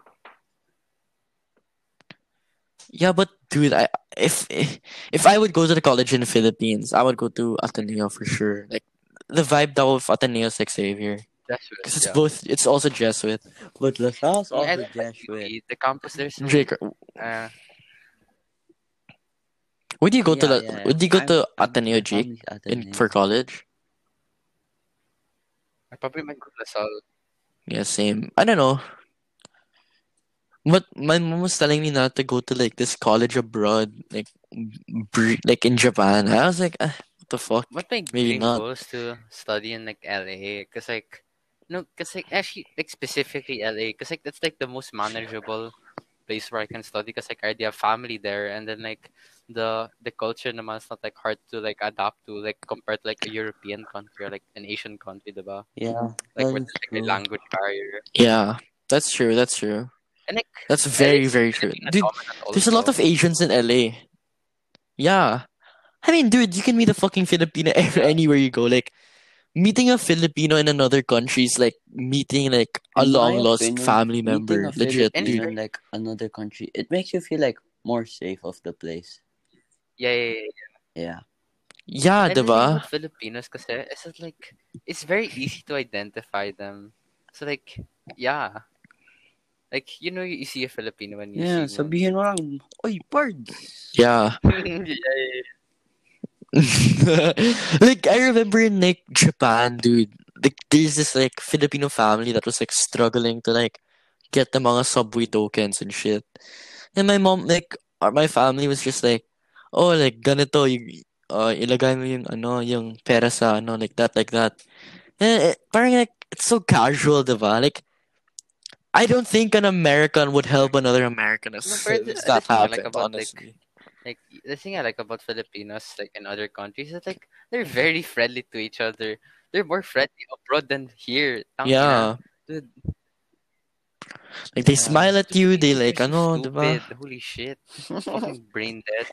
B: Yeah, but dude, I if if I would go to the college in the Philippines, I would go to Ateneo for sure. Like the vibe that of Ateneo is like Xavier, because it's
C: yeah.
B: both. It's also Jesuit.
D: But LaSalle's
C: I
D: also
C: don't
D: Jesuit.
C: The campus there's so,
B: Jake,
C: uh,
B: would you go to the?
D: yeah,
B: Would you go
D: I'm-
B: to Ateneo,
D: my
B: Jake,
D: family's
B: in for college?
C: I probably might go to La Salle.
B: Yeah, same. I don't know. But my mom was telling me not to go to like this college abroad, like br- like in Japan. I was like, ah, what the fuck?
C: What my
B: Maybe
C: dream
B: not.
C: to study in like LA, cause like no, cause like actually like specifically LA, cause like that's like the most manageable place where I can study, cause like I already have family there, and then like the the culture naman is not like hard to like adapt to, like compared to like a European country or like an Asian country, diba?
D: Yeah,
C: Like with like the language barrier,
B: Yeah, that's true. That's true.
C: And like
B: That's very
C: LA
B: very true, dude. There's a lot of Asians in LA. Yeah, I mean, dude, you can meet a fucking Filipino anywhere you go. Like meeting a Filipino in another country is like meeting like a
D: In
B: long lost
D: opinion,
B: family member.
D: a
B: Legit,
C: And
B: dude.
D: In like another country, it makes you feel like more safe of the place.
C: Yeah, yeah, yeah.
D: Yeah.
B: Yeah,
C: And the thing
B: diba?
C: about Filipinos kasi it's that like it's very easy to identify them. So like yeah. Like you know you see a Filipino when you
D: Yeah,
C: see one.
D: sabihin mo lang, oy, birds!
B: Yeah.
C: yeah, yeah,
B: like I remember in like Japan, dude. Like there's this like Filipino family that was like struggling to like get the mga subway tokens and shit. And my mom like or my family was just like, oh like ganito yung uh, ilagay mo yung ano yung pera sa ano like that like that. And it, parang like it's so casual, diba? Like I don't think an American would help another American if,
C: No, but
B: if
C: the-
B: that
C: I like
B: happened,
C: about, like,
B: honestly.
C: Like the thing I like about Filipinos like in other countries is like they're very friendly to each other. They're more friendly abroad than here.
B: Yeah.
C: Dude,
B: Like they
D: Yeah.
B: smile at you, they like
C: are so
B: ano, diba?
C: stupid. Holy shit. Brain dead.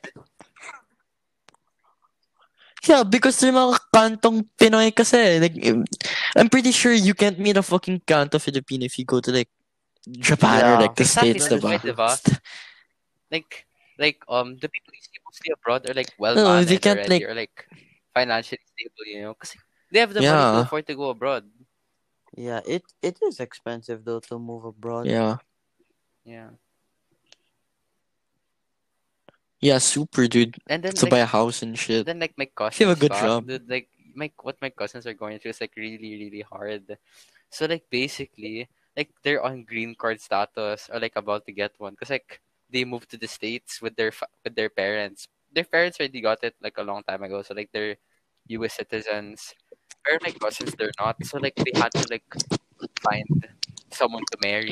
B: Yeah, because they're mga kantong Pinoy kasi. Like, I'm pretty sure you can't meet a fucking kanto Filipino if you go to like Japan or like the
C: Exactly,
B: States,
C: that's
B: diba?
C: right, diba? Like like um the people you see mostly abroad are like well
B: No, they can't,
C: already
B: like-
C: or like financially stable, you know, because they have the money to afford to go abroad.
D: Yeah, it it is expensive though to move abroad.
B: Yeah.
C: Yeah,
B: Yeah, super, dude.
C: and then
B: To buy a house and shit.
C: then like my cousins,
B: You have a good job.
C: dude, like my what my cousins are going through is like really really hard. So like basically like they're on green card status or like about to get one because like they moved to the states with their with their parents. Their parents already got it like a long time ago. So like they're U.S. citizens. But my cousins, they're not. So like they had to like find someone to marry.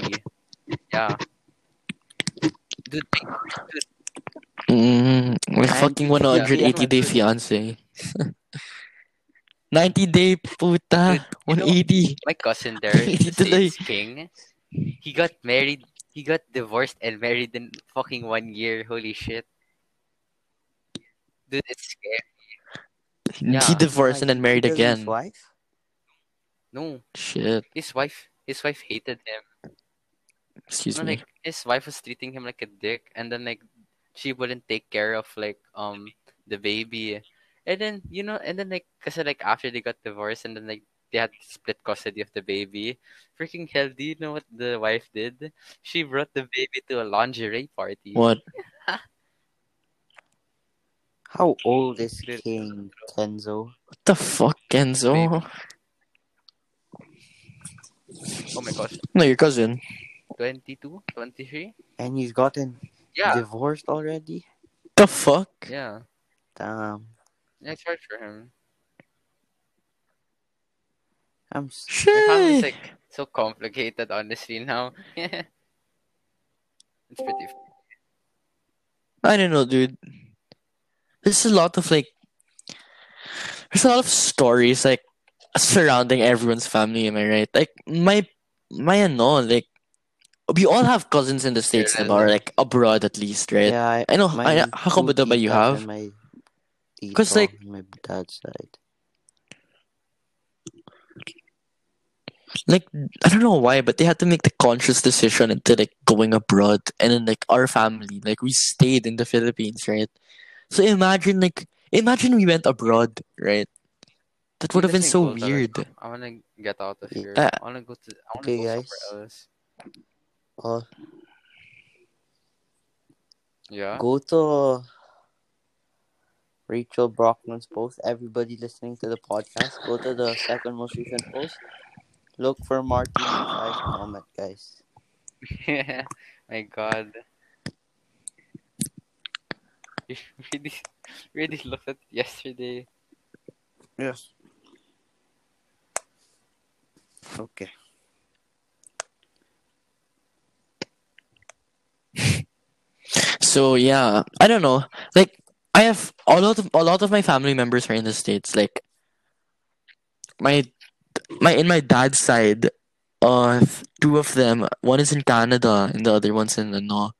C: Yeah. Dude, they, dude
B: Mm, like
D: 90
B: fucking
D: Day
B: 180 day fiance. 90 day puta.
C: Dude, you know-
B: 180.
C: my cousin there, the States King, he got married, he got divorced and married in fucking one year. Holy shit. Dude, it's scary.
B: He
C: Yeah.
B: divorced and then married
D: Cheated on his
B: again.
D: wife?
C: No,
B: Shit.
C: his wife, his wife hated him.
B: Excuse
C: No,
B: me.
C: like his wife was treating him like a dick, and then like she wouldn't take care of like um the baby, and then you know, and then like cause like after they got divorced, and then like they had split custody of the baby. Freaking hell! Do you know what the wife did? She brought the baby to a lingerie party.
B: What?
D: How old is
C: Dude.
D: King Kenzo?
B: What the fuck, Kenzo?
C: Baby. Oh, oh my gosh,
B: No, your cousin.
C: 22, 23?
D: And he's gotten
C: Yeah,
D: divorced already?
B: The fuck?
C: yeah.
D: Damn.
C: Yeah, it's hard for him.
D: I'm s-
C: My family's
B: Shit.
C: like so complicated, honestly. Now, it's pretty.
B: I don't know, dude. There's a lot of like, there's a lot of stories like surrounding everyone's family. Am I right? Like my, my ano, like we all have cousins in the states
C: Yeah,
B: or like abroad at least, right?
D: Yeah, I,
B: I know. I, how come
D: two
B: ba you have?
D: My
B: 'Cause, like-
D: on my dad's side.
B: like I don't know why, but they had to make the conscious decision into like going abroad, and then like our family, like we stayed in the Philippines, right? So imagine like imagine we went abroad, right? That would have been so
C: Listening to
B: weird.
C: I wanna get out of here.
B: Uh,
C: I wanna go to. I wanna
D: okay,
C: go
D: guys.
C: somewhere else.
D: Oh,
C: Yeah.
D: go to Rachel Brockman's post. Everybody listening to the podcast, go to the second most recent post. Look for Martin Five comment, guys.
C: Yeah, my God. You really, really looked at yesterday.
D: Yes. Okay.
B: So yeah, I don't know. Like I have a lot of a lot of my family members are in the states. Like my my in my dad's side, uh, two of them. One is in Canada, and the other one's in the no,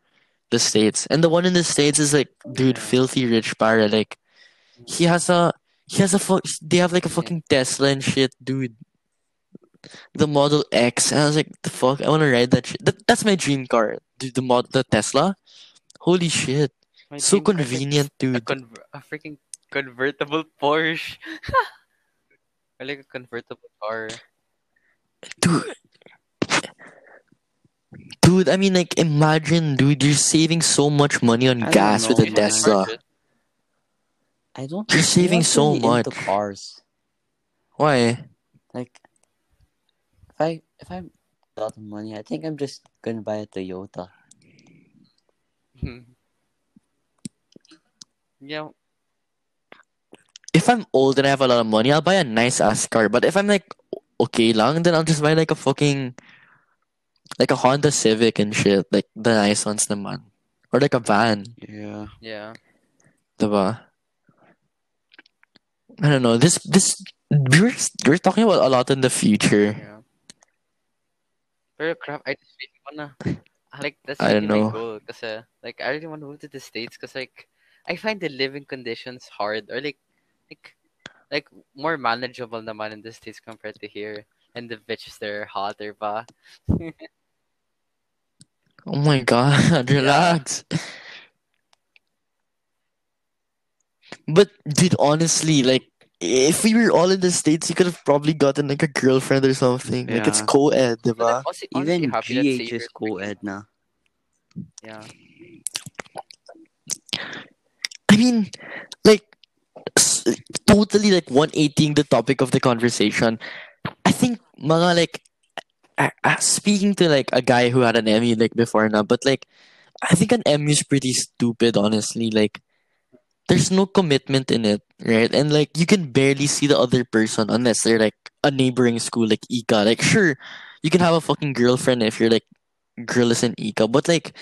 B: the states. And the one in the states is like, dude, filthy rich para. Like he has a he has a fu- They have like a fucking Tesla and shit, dude. The Model X. And I was like, the fuck, I want to ride that shit. That, that's my dream car, dude. The mod, the Tesla. Holy shit.
C: My
B: So
C: dream car is, like,
B: convenient,
C: A,
B: dude.
C: conver- a freaking convertible Porsche. or like a convertible car.
B: Dude. Dude, I mean, like, imagine, dude, you're saving so much money on
D: I don't
B: gas with a. Tesla.
D: I don't.
B: You're saving so much.
D: Cars,
B: Why?
D: like, if I if I'm a lot of money, I think I'm just gonna buy a Toyota.
C: yeah,
B: If I'm old and I have a lot of money, I'll buy a nice ass car. But if I'm like okay long, then I'll just buy like a fucking like a Honda Civic and shit, like the nice ones naman, or like a van,
D: Yeah.
C: yeah.
B: diba? I don't know. This this we're we're talking about a lot in the future.
C: Yeah. Pero crap, I just really wanna I like that's
B: I don't know.
C: my goal. Kasi like I really wanna move to the States because like I find the living conditions hard or like like like more manageable naman in the States compared to here. And the bitches there are hotter pa.
B: Oh my god, relax. But dude, honestly, like if we were all in the States, you could have probably gotten like a girlfriend or something. Like it's co-ed,
C: But
B: diba?
C: I'm honestly, honestly
D: Even
C: happy
D: GH is co-ed na.
C: Yeah.
B: I mean, like totally like 180ing the topic of the conversation. I think mga like uh, uh, speaking to like a guy who had an MU like before now, but like I think an MU is pretty stupid, honestly. Like there's no commitment in it, right? And like you can barely see the other person unless they're like a neighboring school, like Ika. Like sure, you can have a fucking girlfriend if you're like girlless in Ika, but like,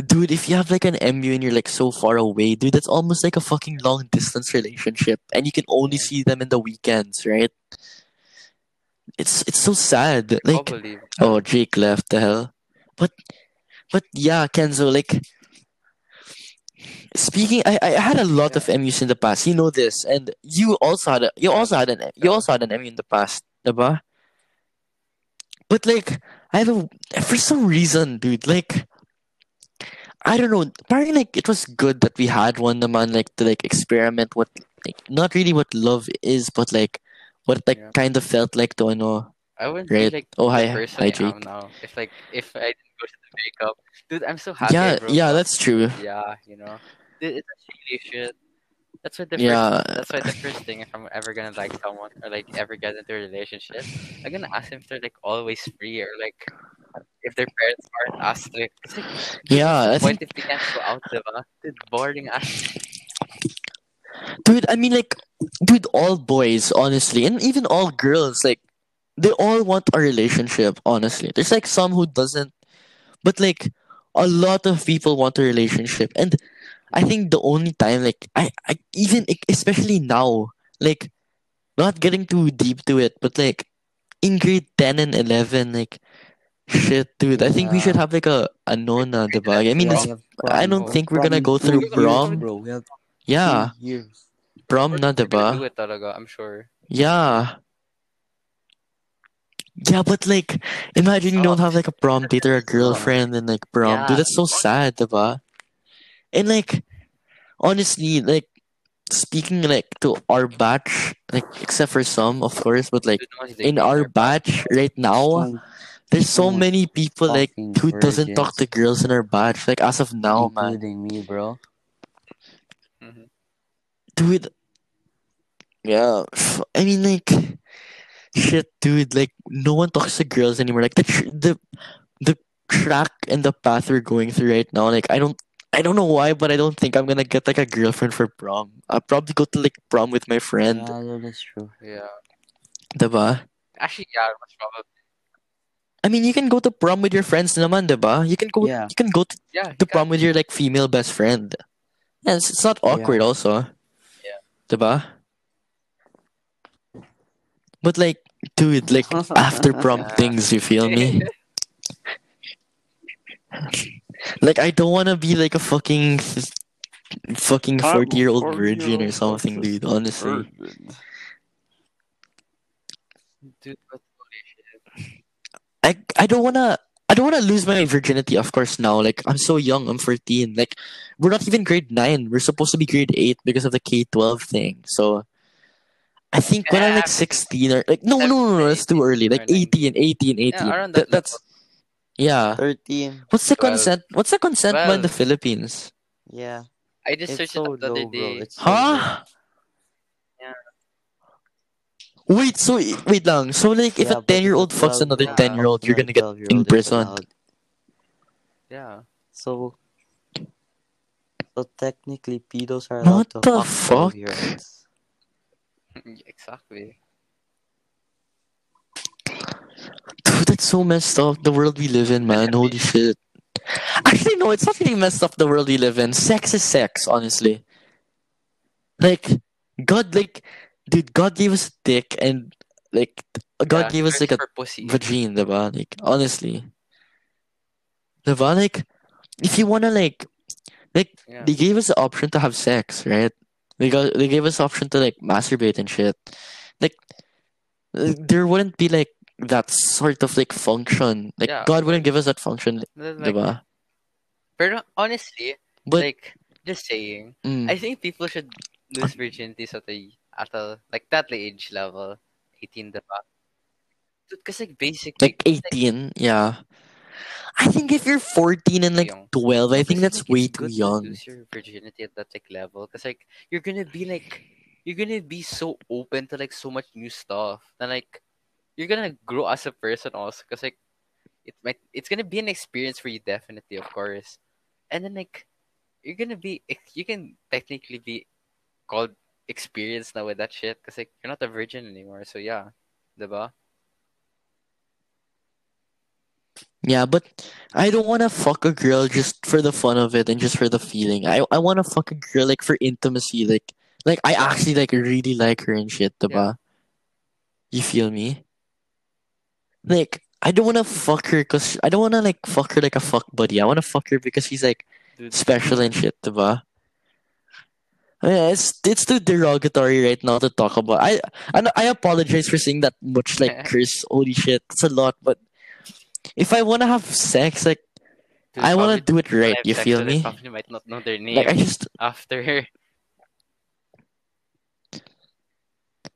B: dude, if you have like an MU and you're like so far away, dude, that's almost like a fucking long distance relationship, and you can only see them in the weekends, right? It's it's so sad. Like Oh, Jake left the hell. But but yeah, Kenzo, like speaking I, I had a lot of MUs in the past. You know this. And you also had a, you also had an you also had an MU in the past, diba? But like I have a for some reason, dude, like I don't know. Apparently like it was good that we had one naman like to like experiment what like not really what love is, but like what it, like
C: Yeah.
B: kind of felt like to ano.
C: I wouldn't
B: Right.
C: be like
B: Oh, hi-
C: person
B: hi, Jake.
C: now. If like if I didn't go to the breakup, dude, I'm so happy.
B: Yeah, yeah, that's true.
C: yeah, you know, Dude, it's actually shit. That's what the
B: Yeah.
C: first. That's why the first thing if I'm ever gonna like someone or like ever get into a relationship, I'm gonna ask them if they're like always free or like if their parents aren't asked to. It's like,
B: Yeah, I
C: what's point
B: think
C: if they can't go out, diba? Dude, boring ass.
B: dude i mean like dude all boys honestly and even all girls like they all want a relationship honestly there's like some who doesn't but like a lot of people want a relationship and i think the only time like i, I even especially now like not getting too deep to it but like in grade 10 and 11 like shit dude i think we should have like a a nona uh, diba? i mean
D: Yeah,
B: it's, i don't
D: bro.
B: think we're gonna go through
D: two
B: prom
D: bro. We have
B: yeah
D: two years.
B: prom na
C: We're do it talaga, I'm sure.
B: Yeah. Yeah, but like, imagine you
C: Oh,
B: don't have like a prom date or a girlfriend and like prom.
C: Yeah.
B: Dude, that's so sad, diba? And like, honestly, like, speaking like to our batch, like, except for some, of course, but like,
C: Dude, no one's
B: in our batch right now,
D: Some
B: there's so
D: some
B: many people like
D: fucking
B: who doesn't talk to girls in our batch. Like, as of now, man.
D: including me, bro.
C: Mhm.
B: Dude, yeah. I mean, like, shit, dude. Like, no one talks to girls anymore. Like the tr- the the track and the path we're going through right now. Like, I don't. I don't know why, but I don't think I'm gonna get like a girlfriend for prom. I'll probably go to like prom with my friend,
D: Yeah, that's true.
C: Yeah.
B: diba?
C: Actually, yeah, most probably.
B: I mean, you can go to prom with your friends naman, diba? You can go,
D: Yeah.
B: you can go to,
C: Yeah.
B: to
C: you
B: prom with your like female best friend. Yeah, it's, it's not awkward
D: Yeah.
B: also.
C: Yeah.
B: Diba? But like, dude, like after prom
C: Yeah.
B: things, you feel me? Like I don't wanna be like a fucking fucking forty year old virgin or something, dude. Honestly.
C: Dude, but holy shit.
B: I I don't wanna I don't wanna lose my virginity, of course, now. Like I'm so young, I'm fourteen. Like we're not even grade nine. We're supposed to be grade eight because of the K twelve thing. So I think when I'm like sixteen or like no no no no that's too early. Like 18, 18, 18.
C: Yeah, around
B: That-
C: that
B: that's yeah.
D: 13.
B: What's the
C: Twelve.
B: consent what's the consent law in the Philippines?
D: Yeah.
C: I just
D: It's
C: searched
D: so
C: it up the other
D: low, bro.
C: day.
D: It's.
B: Huh?
C: Yeah.
B: Wait, so wait lang. So like if
D: Yeah,
B: a ten year old fucks another
D: 12
B: ten year old, you're gonna get
D: 12-year-old
B: in prison.
C: Yeah.
D: So, so technically, pedos are
B: What
D: allowed to
B: the
D: fuck
B: fuck?
C: exactly.
B: Dude, that's so messed up. The world we live in, man. Holy shit. Actually, no, it's not really messed up. The world we live in. Sex is sex, honestly. Like God, like, dude, God gave us a dick, and like, God
C: Yeah,
B: gave us like a
C: pussy.
B: vagine, diba? Like, honestly, diba? Like, if you wanna like, like,
C: Yeah.
B: they gave us the option to have sex, right? They got, they gave us the option to like masturbate and shit. Like, there wouldn't be like that sort of like function. Like,
C: Yeah.
B: God wouldn't give us that function,
C: Like,
B: diba?
C: pero honestly,
B: But
C: like just saying,
B: mm,
C: I think people should lose virginity at a at a like that age level, eighteen, diba? Because like basically,
B: like eighteen, yeah. I think if you're fourteen and like twelve, I think that's
C: like,
B: way too
C: good to
B: young.
C: lose your virginity at that like level, because like you're gonna be like you're gonna be so open to like so much new stuff, and like you're gonna grow as a person also, because like it might it's gonna be an experience for you definitely, of course, and then like you're gonna be you can technically be called experience now with that shit because like you're not a virgin anymore. So yeah, diba?
B: Yeah, but I don't wanna fuck a girl just for the fun of it and just for the feeling. I I wanna fuck a girl like for intimacy, like like I actually like really like her and shit, diba? You feel me? Like I don't wanna fuck her cause I don't wanna like fuck her like a fuck buddy. I wanna fuck her because she's like
C: Dude,
B: special and shit, diba? Yeah, it's it's too derogatory right now to talk about. I I, I apologize for saying that much like curse. Holy shit, it's a lot. But if I wanna have sex, like
C: dude,
B: I wanna do it right. You feel me?
C: Probably might not know their name
B: Like I just,
C: after.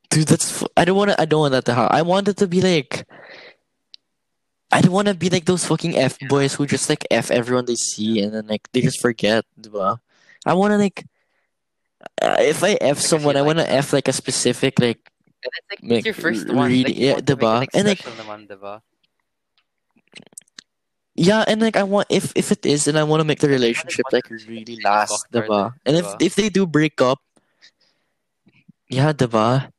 B: dude, that's. f- I don't wanna. I don't want that to happen. I want it to be like. I don't want to be like those fucking f boys who just like f everyone they see and then like they just forget. diba? I want to like. Uh, if I f someone, I want to f like a specific like
C: And it's like it's your first one.
B: really-
C: like,
B: yeah,
C: want to make it,
B: diba?
C: like,
B: And, like-
C: special naman, diba?
B: Yeah, and like I want if if it is, then I want to make the relationship like really last,
C: further,
B: diba? And if if they do break up, yeah, the diba?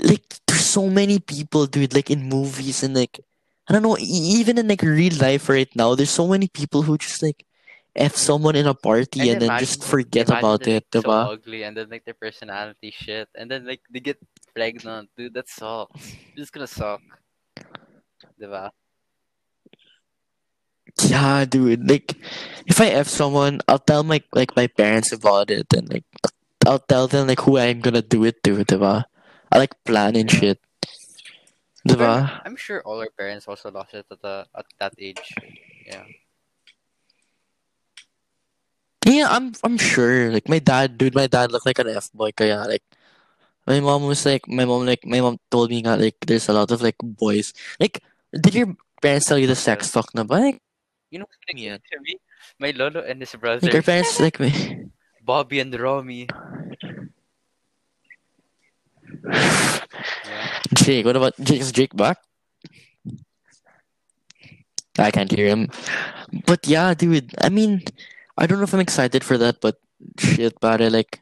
B: Like there's so many people, dude. Like in movies and like I don't know, even in like real life right now, there's so many people who just like f someone in a party and, then just forget about it,
C: like,
B: diba?
C: So ugly, and then like their personality shit, and then like they get pregnant, dude. That sucks. It's gonna suck, diba?
B: Yeah, dude. Like, if I f someone, I'll tell my like my parents about it, and like I'll tell them like who I'm gonna do it to, diba? I like plan and shit, diba?
C: I'm sure all our parents also lost it at the at that age. Yeah.
B: Yeah, I'm I'm sure. Like my dad, dude, my dad looked like an f boy. Kaya like, my mom was like, my mom like, my mom told me nga like, there's a lot of like boys. Like, did your parents tell you the sex talk na ba? Like,
C: You know, like,
B: Yeah.
C: to me, my lolo and his brother,
B: like your parents like me.
C: Bobby and Romy. Yeah.
B: Jake, what about Jake? Is Jake back? I can't hear him. But yeah, dude. I mean, I don't know if I'm excited for that, but shit, pare, like,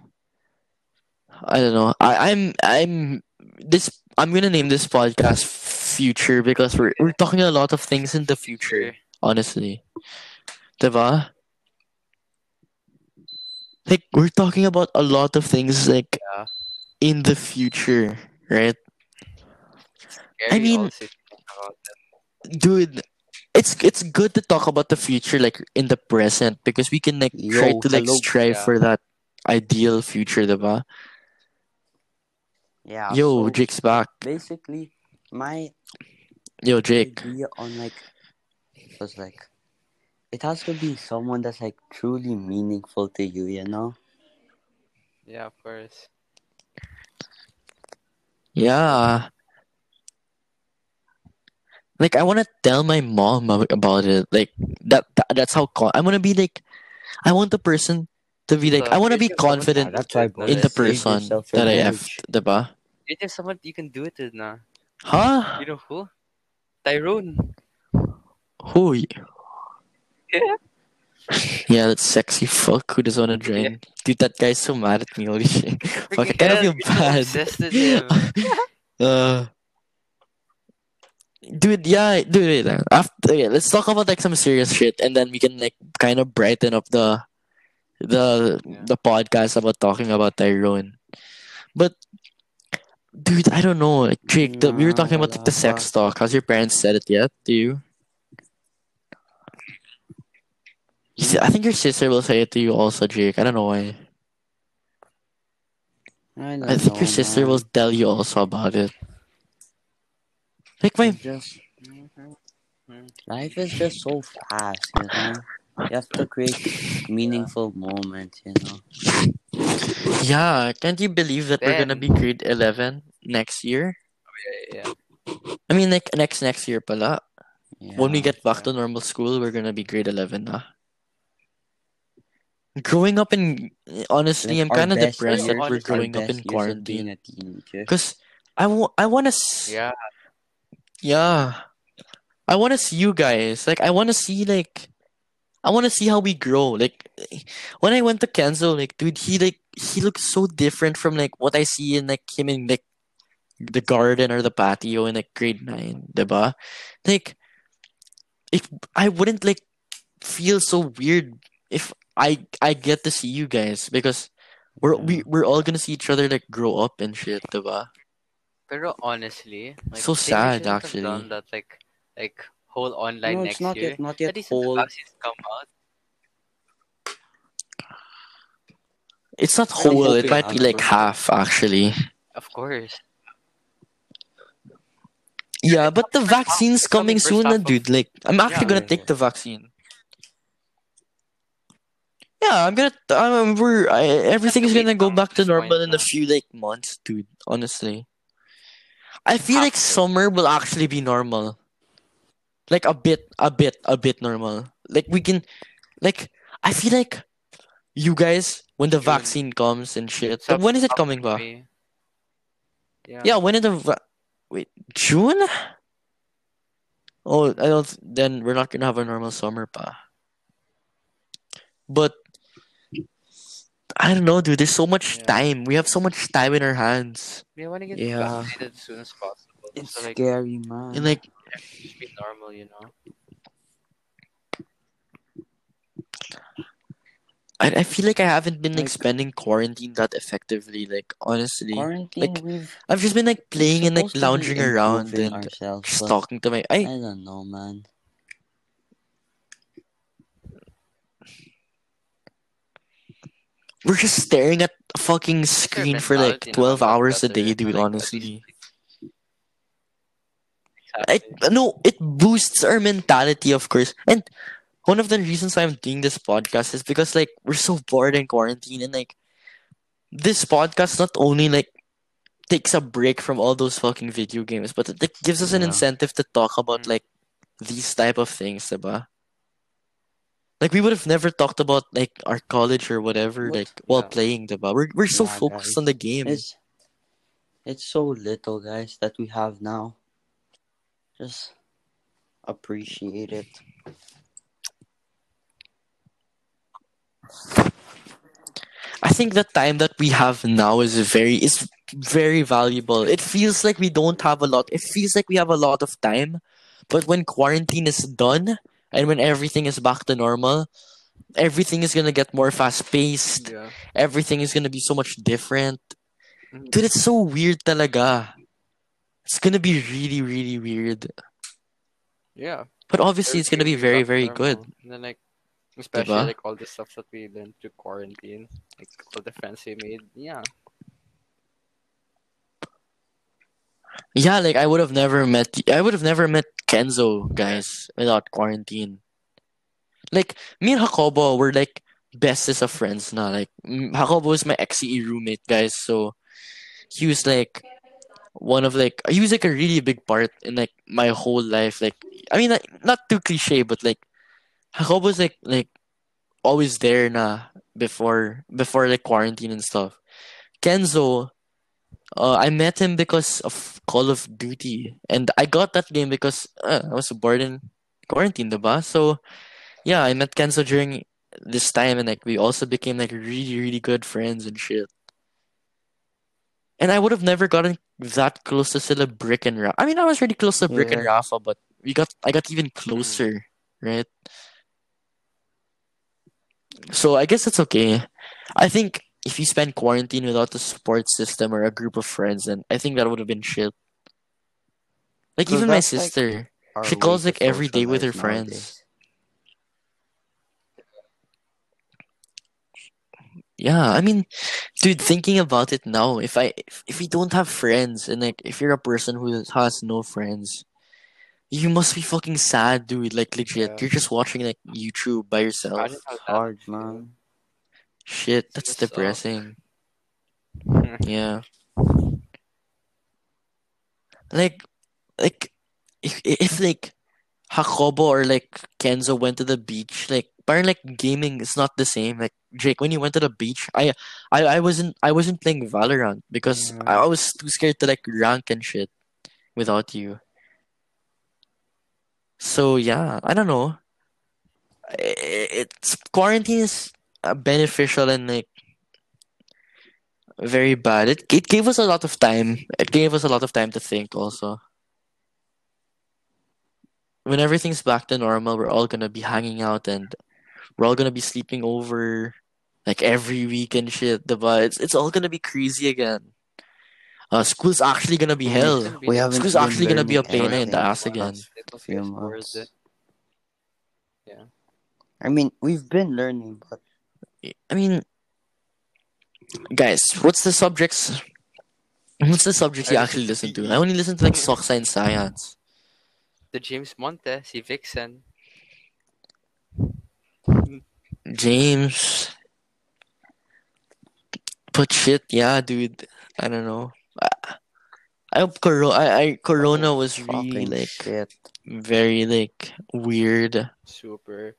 B: I don't know. I, I'm, I'm this. I'm gonna name this podcast "Future" because we're we're talking a lot of things in the future. Honestly, diba? Like we're talking about a lot of things like
C: Yeah.
B: in the future, right? I mean-
C: also thinking about that.
B: dude it's it's good to talk about the future like in the present because we can like try to like
D: hello.
B: strive
C: Yeah.
B: for that ideal future diba?
D: Yeah.
B: yo
D: so
B: jake's back
D: basically, my
B: yo jake
D: idea on like was like it has to be someone that's like truly meaningful to you, you know?
C: Yeah, of course.
B: yeah like i want to tell my mom about it like that, that that's how con- i want to be like i want the person to be like
C: So,
B: i want to be confident
D: that's why
B: in the
C: Save
B: person that i
D: have,
B: effed diba?
C: You have someone you can do it with na.
B: huh
C: You know who? Tyrone.
B: Who?
C: Yeah.
B: Yeah, that sexy fuck who doesn't want to join. Dude, that guy's so mad at me. Holy shit. Fuck, I kind of feel
C: Freaking hell, you're so
B: bad.
C: obsessed with him.
B: uh, dude, yeah, dude. wait, uh, After, okay, let's talk about like some serious shit, and then we can like kind of brighten up the the
C: Yeah.
B: the podcast about talking about Tyrone. But dude, I don't know. Like the, we were talking about like, the sex talk. Has your parents said it yet to you? I think your sister will say it to you also, Jake. I don't know why.
D: I,
B: I think your sister will tell you also about it. Like my
D: just mm-hmm, mm-hmm. life is just so fast, you know. You have to create meaningful moments, you know.
B: yeah, can't you believe that we're gonna be grade eleven next year?
C: Oh, yeah, yeah.
B: I mean, like next next year, pala. when we get back to normal school, we're gonna be grade eleven, na. Growing up in honestly,
D: Like,
B: I'm kind of
D: best
B: depressed that we're growing up in quarantine.
D: being a teenager.
B: Cause I want, I want to, s-
C: Yeah.
B: Yeah, I want to see you guys. Like, I want to see like, I want to see how we grow. Like, when I went to Kenzo, like, dude, he like he looks so different from like what I see in like him in like the garden or the patio in like grade nine, diba? Like, if I wouldn't like feel so weird if I I get to see you guys because we're we, we're all gonna see each other like grow up and shit, diba?
C: Pero honestly, like,
B: So sad, actually.
C: Done that like like whole online
D: No,
C: next
D: it's not
C: year.
D: yet, not yet
C: least
D: whole.
C: vaccines come out.
B: It's not whole. It
D: hoping
B: might be like half actually.
C: Of course.
B: Yeah, but the vaccine's
C: it's coming
B: coming soon,
C: half
B: na,
C: of-
B: dude. Like, I'm actually
C: Yeah,
B: gonna
D: yeah,
B: take
D: yeah.
B: the vaccine. Yeah, I'm gonna. Um, we're. I, everything is gonna go back to
C: this point
B: normal in a few like months, dude. Honestly, I feel like summer will actually be normal. Like a bit, a bit, a bit normal. Like we can, like I feel like you guys when the
C: June.
B: vaccine comes and shit. When is it coming back?
C: Yeah.
B: Yeah, when is the va- wait June? Oh, I don't. Then we're not gonna have a normal summer, pa. But I don't know, dude. There's so much
C: Yeah.
B: time. We have so much time in our hands,
C: We want to get
D: Yeah.
C: vaccinated as soon as possible.
D: It's
C: so like
D: scary, man.
B: and like
C: everything should be normal, you know.
B: I, I feel like I haven't been like,
D: Like-
B: spending quarantine that effectively. Like honestly,
D: Quarantine,
B: like, I've just been like playing and like
D: supposed to be
B: lounging around and
D: ourselves,
B: just talking to my. I
D: I don't know, man.
B: We're just staring at a fucking screen for like twelve
C: naman
B: hours a day, dude.
C: Like,
B: honestly.
C: least-
B: I,
C: Exactly.
B: no, it boosts our mentality, of course. And one of the reasons why I'm doing this podcast is because like we're so bored in quarantine, and like this podcast not only like takes a break from all those fucking video games, but it like, gives us an
D: Yeah.
B: incentive to talk about
C: Mhm.
B: like these type of things, diba? Like we would have never talked about like our college or whatever,
D: What?
B: like while
C: Yeah.
B: playing, diba? We're we're so
D: Yeah,
B: focused
D: guys.
B: on the game.
D: It's it's so little, guys, that we have now. Just appreciate it.
B: I think the time that we have now is very is very valuable. It feels like we don't have a lot. It feels like we have a lot of time, but when quarantine is done and when everything is back to normal, everything is gonna get more fast paced.
C: Yeah.
B: Everything is gonna be so much different.
C: Mhm.
B: Dude, it's so weird talaga. It's gonna be really, really weird.
C: Yeah.
B: But obviously, it's gonna be very, very
C: normal.
B: good.
C: And then like, especially
B: Diba?
C: like all the stuff that we learned through quarantine, like all the friends we made. Yeah.
B: Yeah, like I would have never met I would have never met Kenzo guys without quarantine. Like me and Jacobo were like bestest of friends now. Like Jacobo was my XCE roommate, guys. So he was like one of like he was like a really big part in like my whole life. Like I mean, like, not too cliche, but like Jacobo's like like always there na before before like quarantine and stuff. Kenzo, uh, I met him because of Call of Duty, and I got that game because uh, I was bored in quarantine, diba? So, yeah, I met Kenzo during this time, and like we also became like really, really good friends and shit. And I would have never gotten that close to sila Brick and Rafa. I mean, I was really close to Brick and Rafa, but we got I got even closer, right? So I guess it's okay. I think if you spend quarantine without a support system or a group of friends, then I think that would have been shit. Like even my
D: that's, like,
B: sister, she calls like every day with her friends. Yeah, I mean, dude, thinking about it now, if I if, if you don't have friends and like if you're a person who has no friends, you must be fucking sad, dude. Like legit,
C: Yeah.
B: you're just watching like YouTube by yourself.
D: It's hard, man.
B: Shit, that's depressing. Yeah. Like, like, if if like Jacobo or like Kenzo went to the beach, like, but like gaming is not the same. Like Jake, when you went to the beach, I I, I wasn't I wasn't playing Valorant because
C: Mm.
B: I was too scared to like rank and shit without you. So yeah, I don't know. It's quarantine is uh, beneficial and like very bad. It it gave us a lot of time. It gave us a lot of time to think also. When everything's back to normal, we're all gonna be hanging out and we're all gonna be sleeping over like every week and shit. But it's it's all gonna be crazy again. Uh, school's actually gonna be hell.
C: It's gonna be
D: We haven't
B: School's actually gonna be a pain in the ass again.
D: us
C: It was
D: few months.
C: worth.
D: I mean, we've been learning, but
B: I mean, guys, what's the subjects? What's the subjects you
C: Uh,
B: actually listen to? I only listen to like Soxa and Science.
C: The James Monte, si Vixen.
B: James. But shit, yeah, dude. I don't know. I, I hope Corona. I, I Corona was really
D: fucking
B: like
D: shit.
B: very like weird.
C: Super.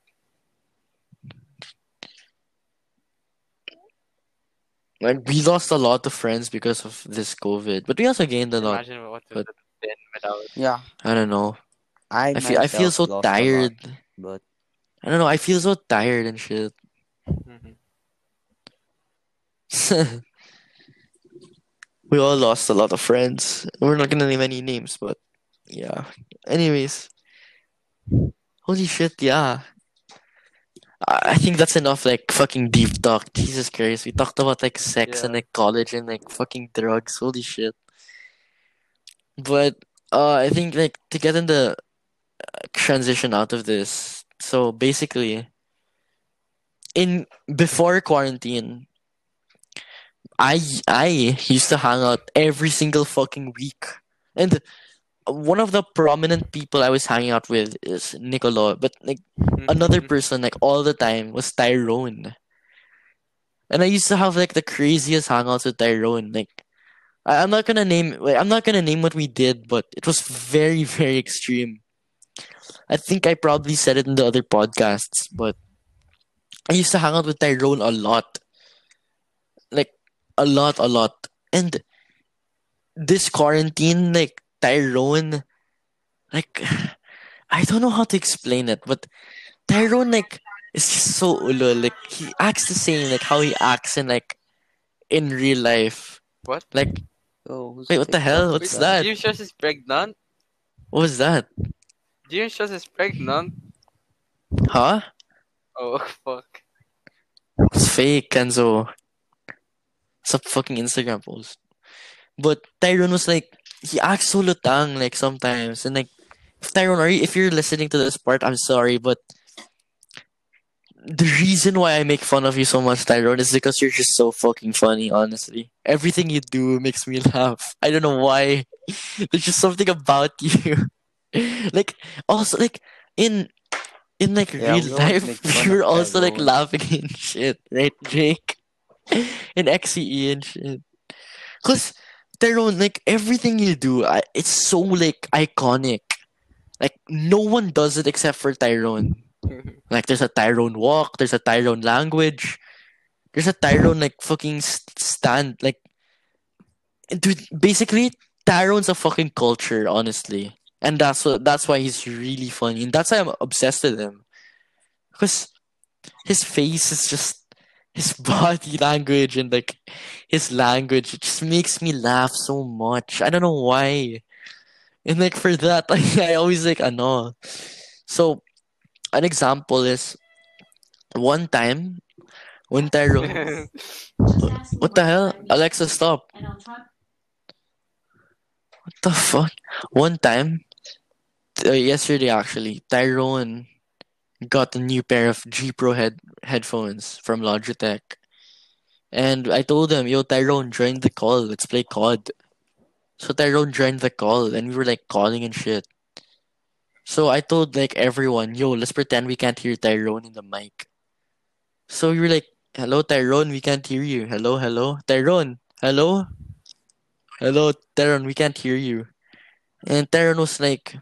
B: Like we lost a lot of friends because of this COVID, but we also gained a lot.
C: Imagine what
B: but-
C: been without.
D: Yeah,
B: I don't know.
D: I
B: I feel I feel so
D: lost a lot,
B: tired.
D: but
B: I don't know. I feel so tired and shit.
C: Mhm.
B: we all lost a lot of friends. We're not gonna name any names, but yeah. Anyways, holy shit, yeah. I think that's enough. Like fucking deep talk. Jesus Christ, we talked about like sex and like college and like fucking drugs. Holy shit. But uh, I think like to get in the uh, transition out of this. So basically, in before quarantine, I I used to hang out every single fucking week, and one of the prominent people I was hanging out with is Nicolo, but like another
C: Mhm.
B: person like all the time was Tyrone, and I used to have like the craziest hangouts with Tyrone. Like I, I'm not gonna name like, I'm not gonna name what we did, but it was very very extreme. I think I probably said it in the other podcasts, but I used to hang out with Tyrone a lot. Like a lot, a lot. And this quarantine, like Tyrone, like I don't know how to explain it, but Tyrone like is just so ulo. Like he acts the same like how he acts in like in real life.
C: What?
B: Like
D: oh,
B: Wait, what the hell?
D: is
B: What's that?
C: James Trust is pregnant?
B: what was that?
C: James Trust is pregnant?
B: Huh?
C: Oh, fuck.
B: It's fake, Kenzo. It's a fucking Instagram post. But Tyrone was like, he acts so lutang, like, sometimes. And, like, if Tyrone, are you, if you're listening to this part, I'm sorry, but the reason why I make fun of you so much, Tyrone, is because you're just so fucking funny, honestly. Everything you do makes me laugh. I don't know why. There's just something about you. like, also, like, in, in, like,
D: Yeah,
B: real life, you're also, like, laughing and shit, right, Jake? in XCE and shit. Cause Tyrone, like everything you do, I, it's so like iconic. Like no one does it except for Tyrone. Mm-hmm. Like there's a Tyrone walk, there's a Tyrone language, there's a Tyrone like fucking stand. Like, dude, basically Tyrone's a fucking culture, honestly, and that's what that's why he's really funny, and that's why I'm obsessed with him. Because his face is just his body language and like his language it just makes me laugh so much. I don't know why. And like for that, like I always like ano. So an example is one time when Tyrone What the hell? Alexa stop.
A: And I'll try
B: What the fuck? One time uh, yesterday actually, Tyrone got a new pair of G Pro head headphones from Logitech. And I told him, yo, Tyrone, join the call. Let's play COD. So Tyrone joined the call and we were like calling and shit. So I told like everyone, yo, let's pretend we can't hear Tyrone in the mic. So we were like, hello, Tyrone, we can't hear you. Hello, hello. Tyrone, hello? Hello, Tyrone, we can't hear you. And Tyrone was like,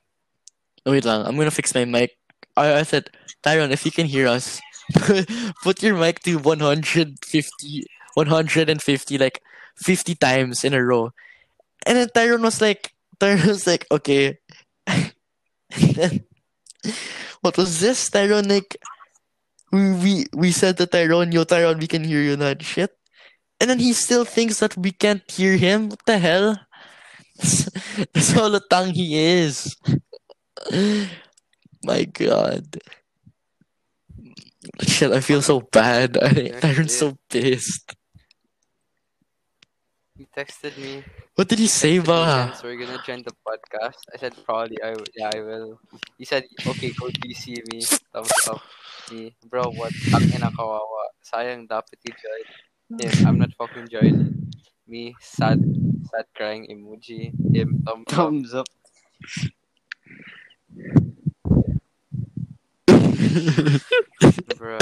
B: wait lang, I'm gonna fix my mic. I, I said, Tyrone, if you can hear us, put your mic to 150, 150, like 50 times in a row. And then Tyrone was like, Tyrone was like, okay. then, what was this? Tyrone, like, we, we, we said to Tyrone, yo, Tyrone, we can hear you, not shit. and then he still thinks that we can't hear him. What the hell? That's how latang he is. My God. Shit, I feel so bad. I, I'm
C: shit.
B: so pissed.
C: He texted me.
B: What did he say,
C: texted me,
B: ba?
C: "Jens, we're gonna join the podcast. I said probably I will. Yeah, I will. He said okay, go DC me. Thumbs up. Me, bro. What? Ang ina kawawa. Sayang dapat i-join him. I'm not fucking joining. Me, sad, sad crying emoji. Him, thumbs up.
D: Thumbs up.
C: Bro.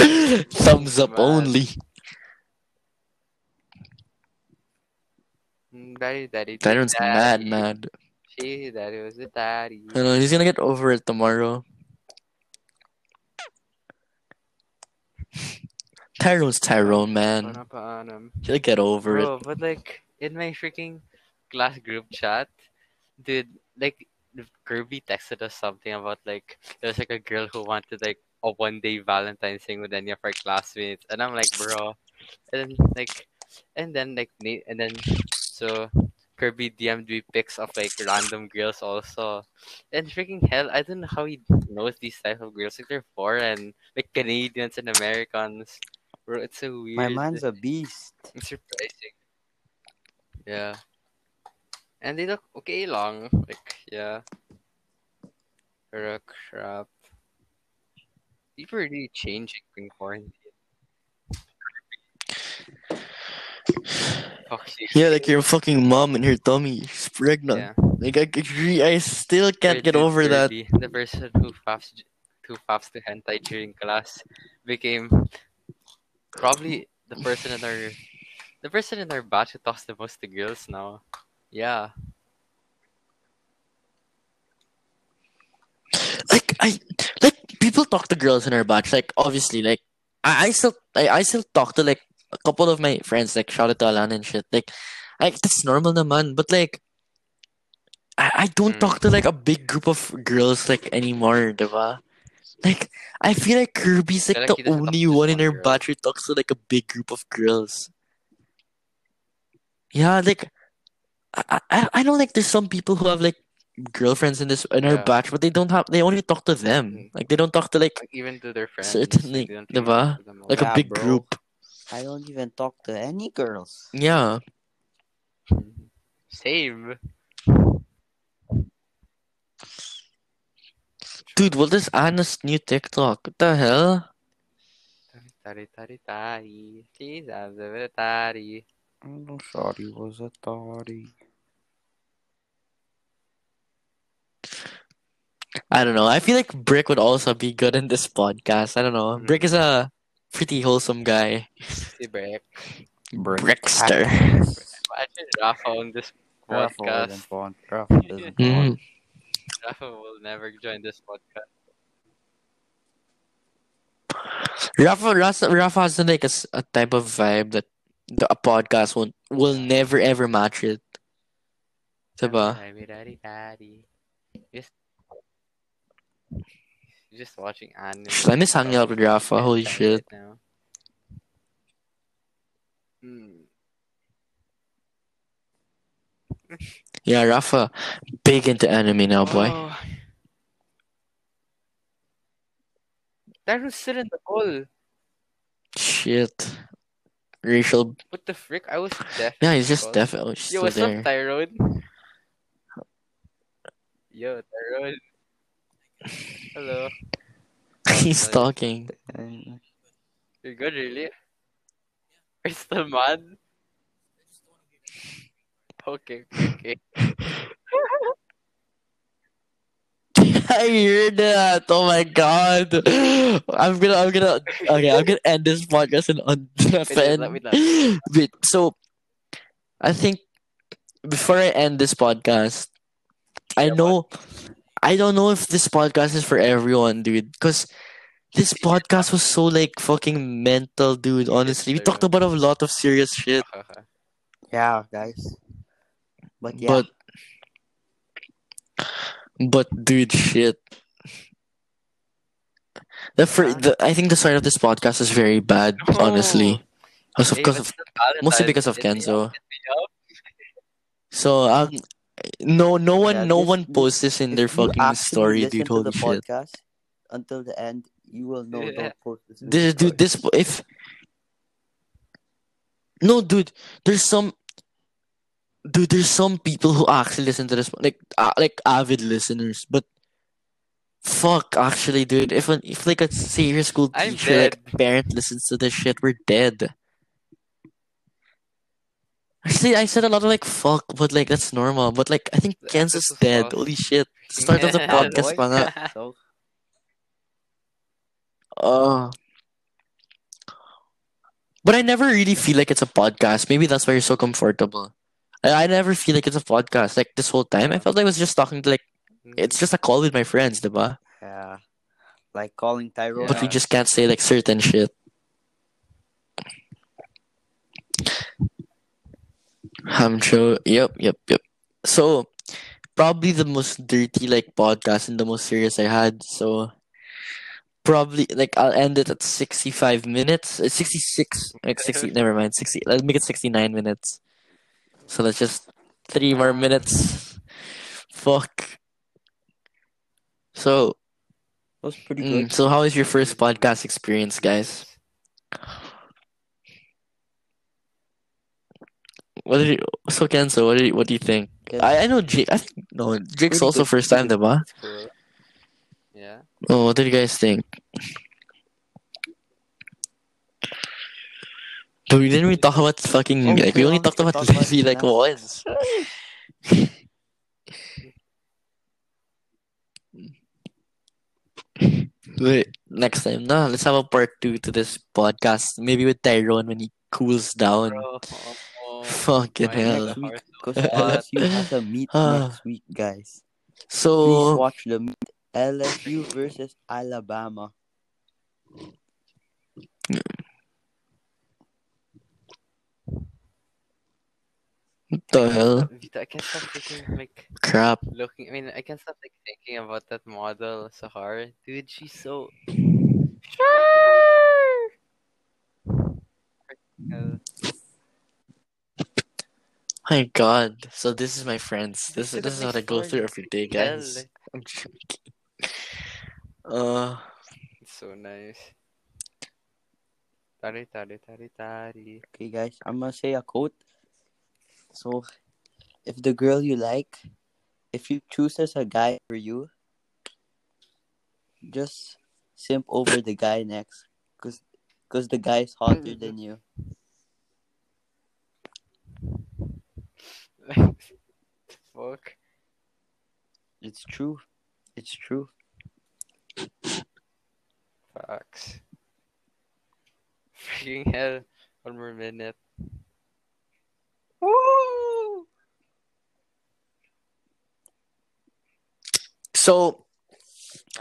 B: Thumbs up
C: Man.
B: only.
C: Daddy, daddy,
B: Tyrone's mad,
C: daddy.
B: mad.
C: She, daddy was the daddy.
B: I know, he's gonna get over it tomorrow. Tyrone's Tyrone, man. He'll get over
C: Bro,
B: it.
C: but like in my freaking class group chat, dude, like Kirby texted us something about like there was like a girl who wanted like a one day Valentine's thing with any of her classmates, and I'm like, bro, and then like, and then like, Na- and then so Kirby DM'd me pics of like random girls also, and freaking hell, I don't know how he knows these type of girls. Like they're foreign, like Canadians and Americans. Bro, it's so weird.
D: My man's a beast.
C: It's surprising. Yeah. And they look okay long. Like, yeah. Pero crap. People are really changing in quarantine.
B: Yeah, like your fucking mom and her tummy. She's pregnant.
C: Yeah.
B: Like I, I still can't get over that.
C: The person who faps who faps to hentai during class became probably the person in our the person in our batch who talks the most to girls now. Yeah.
B: Like I, like people talk to girls in our batch. Like obviously, like I, I still, I, I still talk to like a couple of my friends. Like shout out to Alan and shit. Like, like that's normal, naman. But like, I, I don't
C: Mm.
B: talk to like a big group of girls like anymore, diba? Like I feel like Kirby's like the
C: like he doesn't talk
B: only one in our batch who talks to like a big group of girls. Yeah, like I, I, I know like there's some people who have like girlfriends in this in our
C: Yeah.
B: batch, but they don't have they only talk to them.
C: Mm.
B: Like they don't talk to like
C: Like even to their friends.
B: Certainly,
C: they don't
B: diba?
C: talk to them
B: like a big
D: bro.
B: group.
D: I don't even talk to any girls.
B: Yeah.
C: Same.
B: Dude, what is Anna's new TikTok? What the hell?
C: Tari tari tari. Please have the tari.
D: I'm sorry, was a sorry.
B: I don't know. I feel like Brick would also be good in this podcast. I don't know.
C: Mhm.
B: Brick is a pretty wholesome guy.
C: Si Breck.
B: Brickster.
C: Imagine Rafa on this
D: Rafa
C: podcast.
D: doesn't want. Rafa doesn't want.
C: Rafa will never join this podcast.
B: Rafa, Rafa, Rafa has like a, s- a type of vibe that the, a podcast won't will never ever match it. Diba?
C: Tari tari tari. Just, just watching anime.
B: I miss hanging out with Rafa. Holy shit.
C: now. Hmm.
B: Yeah, Rafa, big into anime now, boy.
C: Oh. That was still in the goal.
B: Shit. Racial.
C: What the frick? I was deaf.
B: Yeah, he's just deaf. Oh, he's
C: Yo, what's
B: there.
C: up, Tyrone? Yo, Tyrone. Hello.
B: he's talking.
C: You're good, really? Are you still mad? Okay, okay.
B: I heard that. Oh my god. I'm gonna, I'm gonna, okay, I'm gonna end this podcast and on
C: Wait, let me know.
B: Wait, so I think before I end this podcast, I know, I don't know if this podcast is for everyone, dude, because this podcast was so like fucking mental, dude. Honestly, we talked about a lot of serious shit,
D: Yeah, guys. But yeah,
B: but, but dude, shit. The, fir- the I think the start of this podcast is very bad,
C: No.
B: honestly. Because of,
C: Hey,
B: because of mostly because of Kenzo.
C: hit me up.
B: So um, no, no one,
D: Yeah,
B: no
D: this-
B: one posts this in their fucking story,
D: listen
B: dude.
D: to
B: Holy
D: the
B: shit,
D: podcast until the end, you will know.
C: Yeah.
D: Don't post this. in
B: this, dude. This if no, dude. There's some, dude. There's some people who actually listen to this, like, uh, like avid listeners. But fuck, actually, dude. If an, if like a serious school teacher, like parent listens to this shit, we're dead. Actually, I said a lot of like fuck, but like that's normal. But like, I think
C: Kenzo's
B: dead.
C: fuck.
B: Holy shit! Start of the podcast, pa nga.
D: So
B: Uh, but I never really feel like it's a podcast. Maybe that's why you're so comfortable. I, I never feel like it's a podcast. Like this whole time, I felt like I was just talking to like it's just a call with my friends, diba?
D: yeah, like calling Tyrone.
B: But we just can't say like certain shit. I'm sure. Yep, yep, yep. So probably the most dirty like podcast and the most serious I had. So probably like I'll end it at 65 minutes. Uh, 66. Like 60. Never mind. 60. Let's make it 69 minutes. So that's just three more minutes. Fuck. So
D: That was pretty
B: Mm,
D: good.
B: so how is your first podcast experience, guys? What did you, so Kenzo, what do you, what do you think?
D: Yeah.
B: I, I know Jake. I think no, Jake's also first time, diba?
C: Yeah.
B: Oh, what did you guys think? But we didn't really talk about fucking
D: Oh,
B: like we
D: we
B: only talked about
D: talk
B: Livvy like
D: finance.
B: once. Wait, next time, nah, let's have a part two to this podcast. Maybe with Tyrone when he cools down.
C: Bro, oh,
B: Fucking hell.
D: Next week, because
C: so hot.
D: LSU has a meet next week, guys. Please
B: So
D: watch the meet. LSU versus Alabama.
B: what the hell?
C: Vito, I can't stop thinking like
B: Crap.
C: looking. I mean, I can't stop like thinking about that model, Sahar. Dude, she's so. Hell.
B: My God. So this is my friends. This
C: Look
B: this is what I go through every day, guys. I'm joking. Uh,
C: It's so nice. Tari, tari, tari, tari.
D: Okay, guys, I'm gonna say a quote. So, if the girl you like, if you choose as a guy for you, just simp over the guy next, cause, cause the guy is hotter than you.
C: Fuck.
D: It's true. It's true.
C: Facts. Freaking hell. One more minute. Woo!
B: so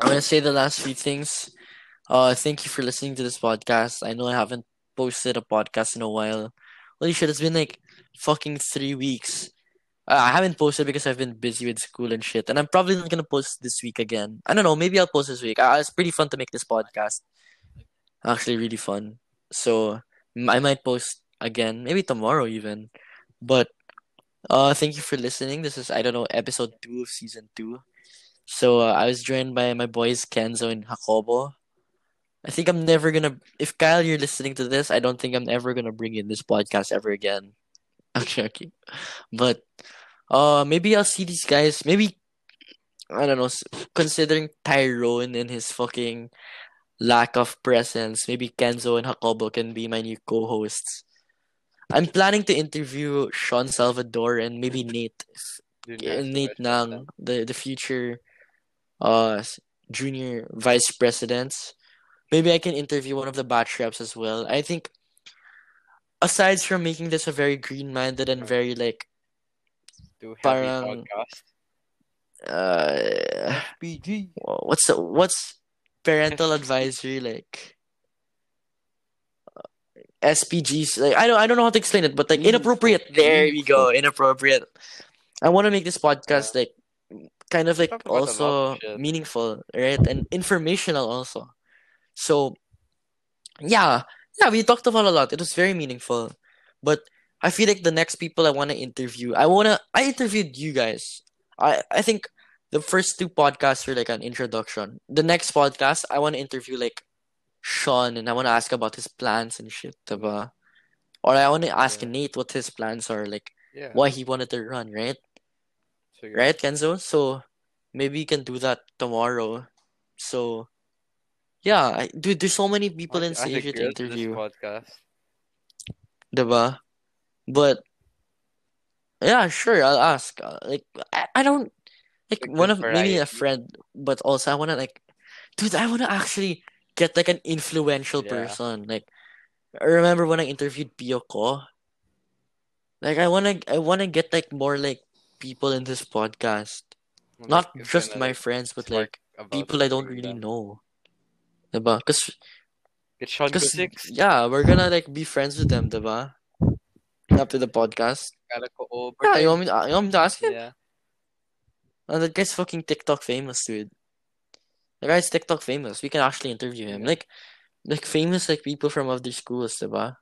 B: I'm gonna say the last few things. Uh, thank you for listening to this podcast. I know I haven't posted a podcast in a while. Holy shit, it's been like fucking three weeks. Uh, I haven't posted because I've been busy with school and shit, and I'm probably not gonna post this week again. I don't know. Maybe I'll post this week. Uh, it's pretty fun to make this podcast. Actually, really fun. So I might post again, maybe tomorrow even. But uh, thank you for listening. This is I don't know episode two of season two. So uh, I was joined by my boys Kenzo and Jacobo. I think I'm never gonna. If Kyle, you're listening to this, I don't think I'm ever gonna bring in this podcast ever again. Joking, but uh, maybe I'll see these guys. Maybe I don't know. Considering Tyrone and his fucking lack of presence, maybe Kenzo and Jacobo can be my new co-hosts. I'm planning to interview Sean Salvador and maybe Nate
C: nice
B: Nate. Nang, the the future uh junior vice presidents. Maybe I can interview one of the batch reps as well. I think aside from making this a very green minded and very like
C: Do heavy
B: Parang-
C: podcast.
B: uh
D: PG.
B: what's the, what's parental advisory like SPGs like I don't I don't know how to explain it but like inappropriate. There we go inappropriate. I want to make this podcast like kind of like
C: Talk about a lot
B: also
C: of
B: meaningful right and informational also. So yeah yeah, we talked about a lot. It was very meaningful. But I feel like the next people I want to interview, I wanna I interviewed you guys. I I think the first two podcasts were like an introduction. The next podcast, I want to interview like Sean and I want to ask about his plans and shit, diba? Or I want to ask
C: Yeah.
B: Nate what his plans are, like
C: Yeah.
B: why he wanted to run, right?
C: So
B: Right, Kenzo? So maybe you can do that tomorrow. So yeah, I, dude, there's so many people in
C: ask
B: Asia to
C: this
B: interview,
C: podcast.
B: diba? But yeah, sure, I'll ask. Uh, Like I, I don't like
C: Like,
B: one of maybe a
C: variety.
B: friend, but also I wanna like, dude, I wanna actually get like an influential
C: Yeah.
B: person. Like, I remember when I interviewed Piyoko. Like, I wanna, I wanna get like more like people in this podcast, not just my friends, but
C: smart
B: like
C: about
B: people I don't really know. Diba? Cause,
C: Get Sean
B: cause,
C: Six.
B: yeah, we're gonna like be friends with them, diba? After the podcast.
C: Gotta go over
B: Yeah, you want me to, you want me to ask him?
C: Yeah.
B: Uh, oh, that guy's fucking TikTok famous, dude. The guy's TikTok famous. We can actually interview him. Like, like famous like people from other schools, diba?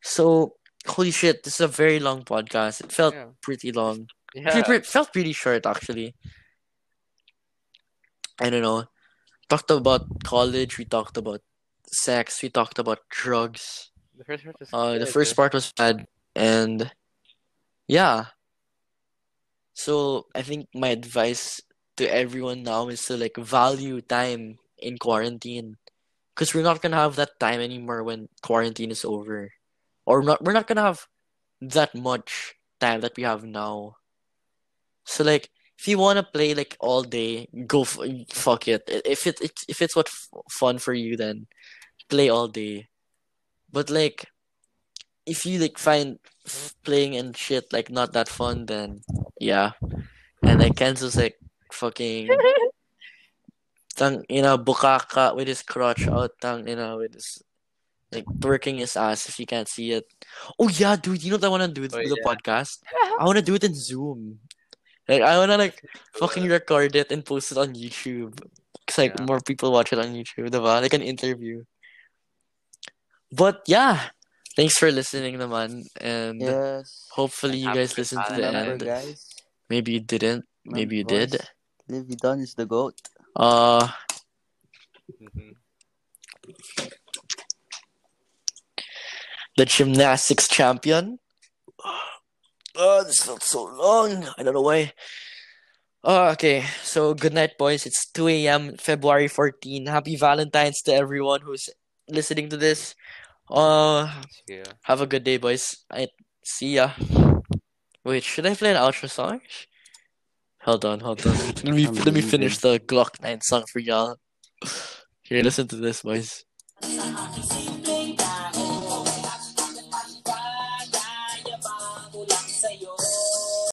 B: So, holy shit, this is a very long podcast. It felt
C: Yeah.
B: pretty long.
C: Yeah.
B: It felt pretty short, actually. I don't know. Talked about college. We talked about sex. We talked about drugs.
C: The first part was
B: Uh, the first part was bad, and yeah. So I think my advice to everyone now is to like value time in quarantine, because we're not gonna have that time anymore when quarantine is over, or not. We're not gonna have that much time that we have now. So like, if you wanna play like all day, go f- fuck it. If it if it's what f- fun for you, then play all day. But like, if you like find f- playing and shit like not that fun, then yeah. And like Kenzo's like fucking tang you know bukaka with his crotch out, tang you know with his like twerking his ass if you can't see it. Oh yeah, dude, you know what I wanna do with
C: Oh,
B: the
C: yeah.
B: podcast? I wanna do it in Zoom. Like I wanna like fucking record it and post it on YouTube. Cause like
C: Yeah.
B: more people watch it on YouTube, diba? Like an interview. But yeah, thanks for listening, naman, and
D: Yes.
B: hopefully you guys listened to the. End.
D: guys.
B: Maybe you didn't. Maybe you
D: remember,
B: did.
D: Livvy Dunne is the goat.
B: Uh,
C: Mhm.
B: the gymnastics champion. Oh, this felt so long. I don't know why. Oh, okay. So good night, boys. It's 2 a.m. February 14. Happy Valentine's to everyone who's listening to this. Uh,
C: Yeah.
B: have a good day, boys. I see ya. Wait, should I play an outro song? Hold on, hold on. Let me
D: I'm
B: let me finish the Gloc-9 song for y'all. Here, listen to this, boys.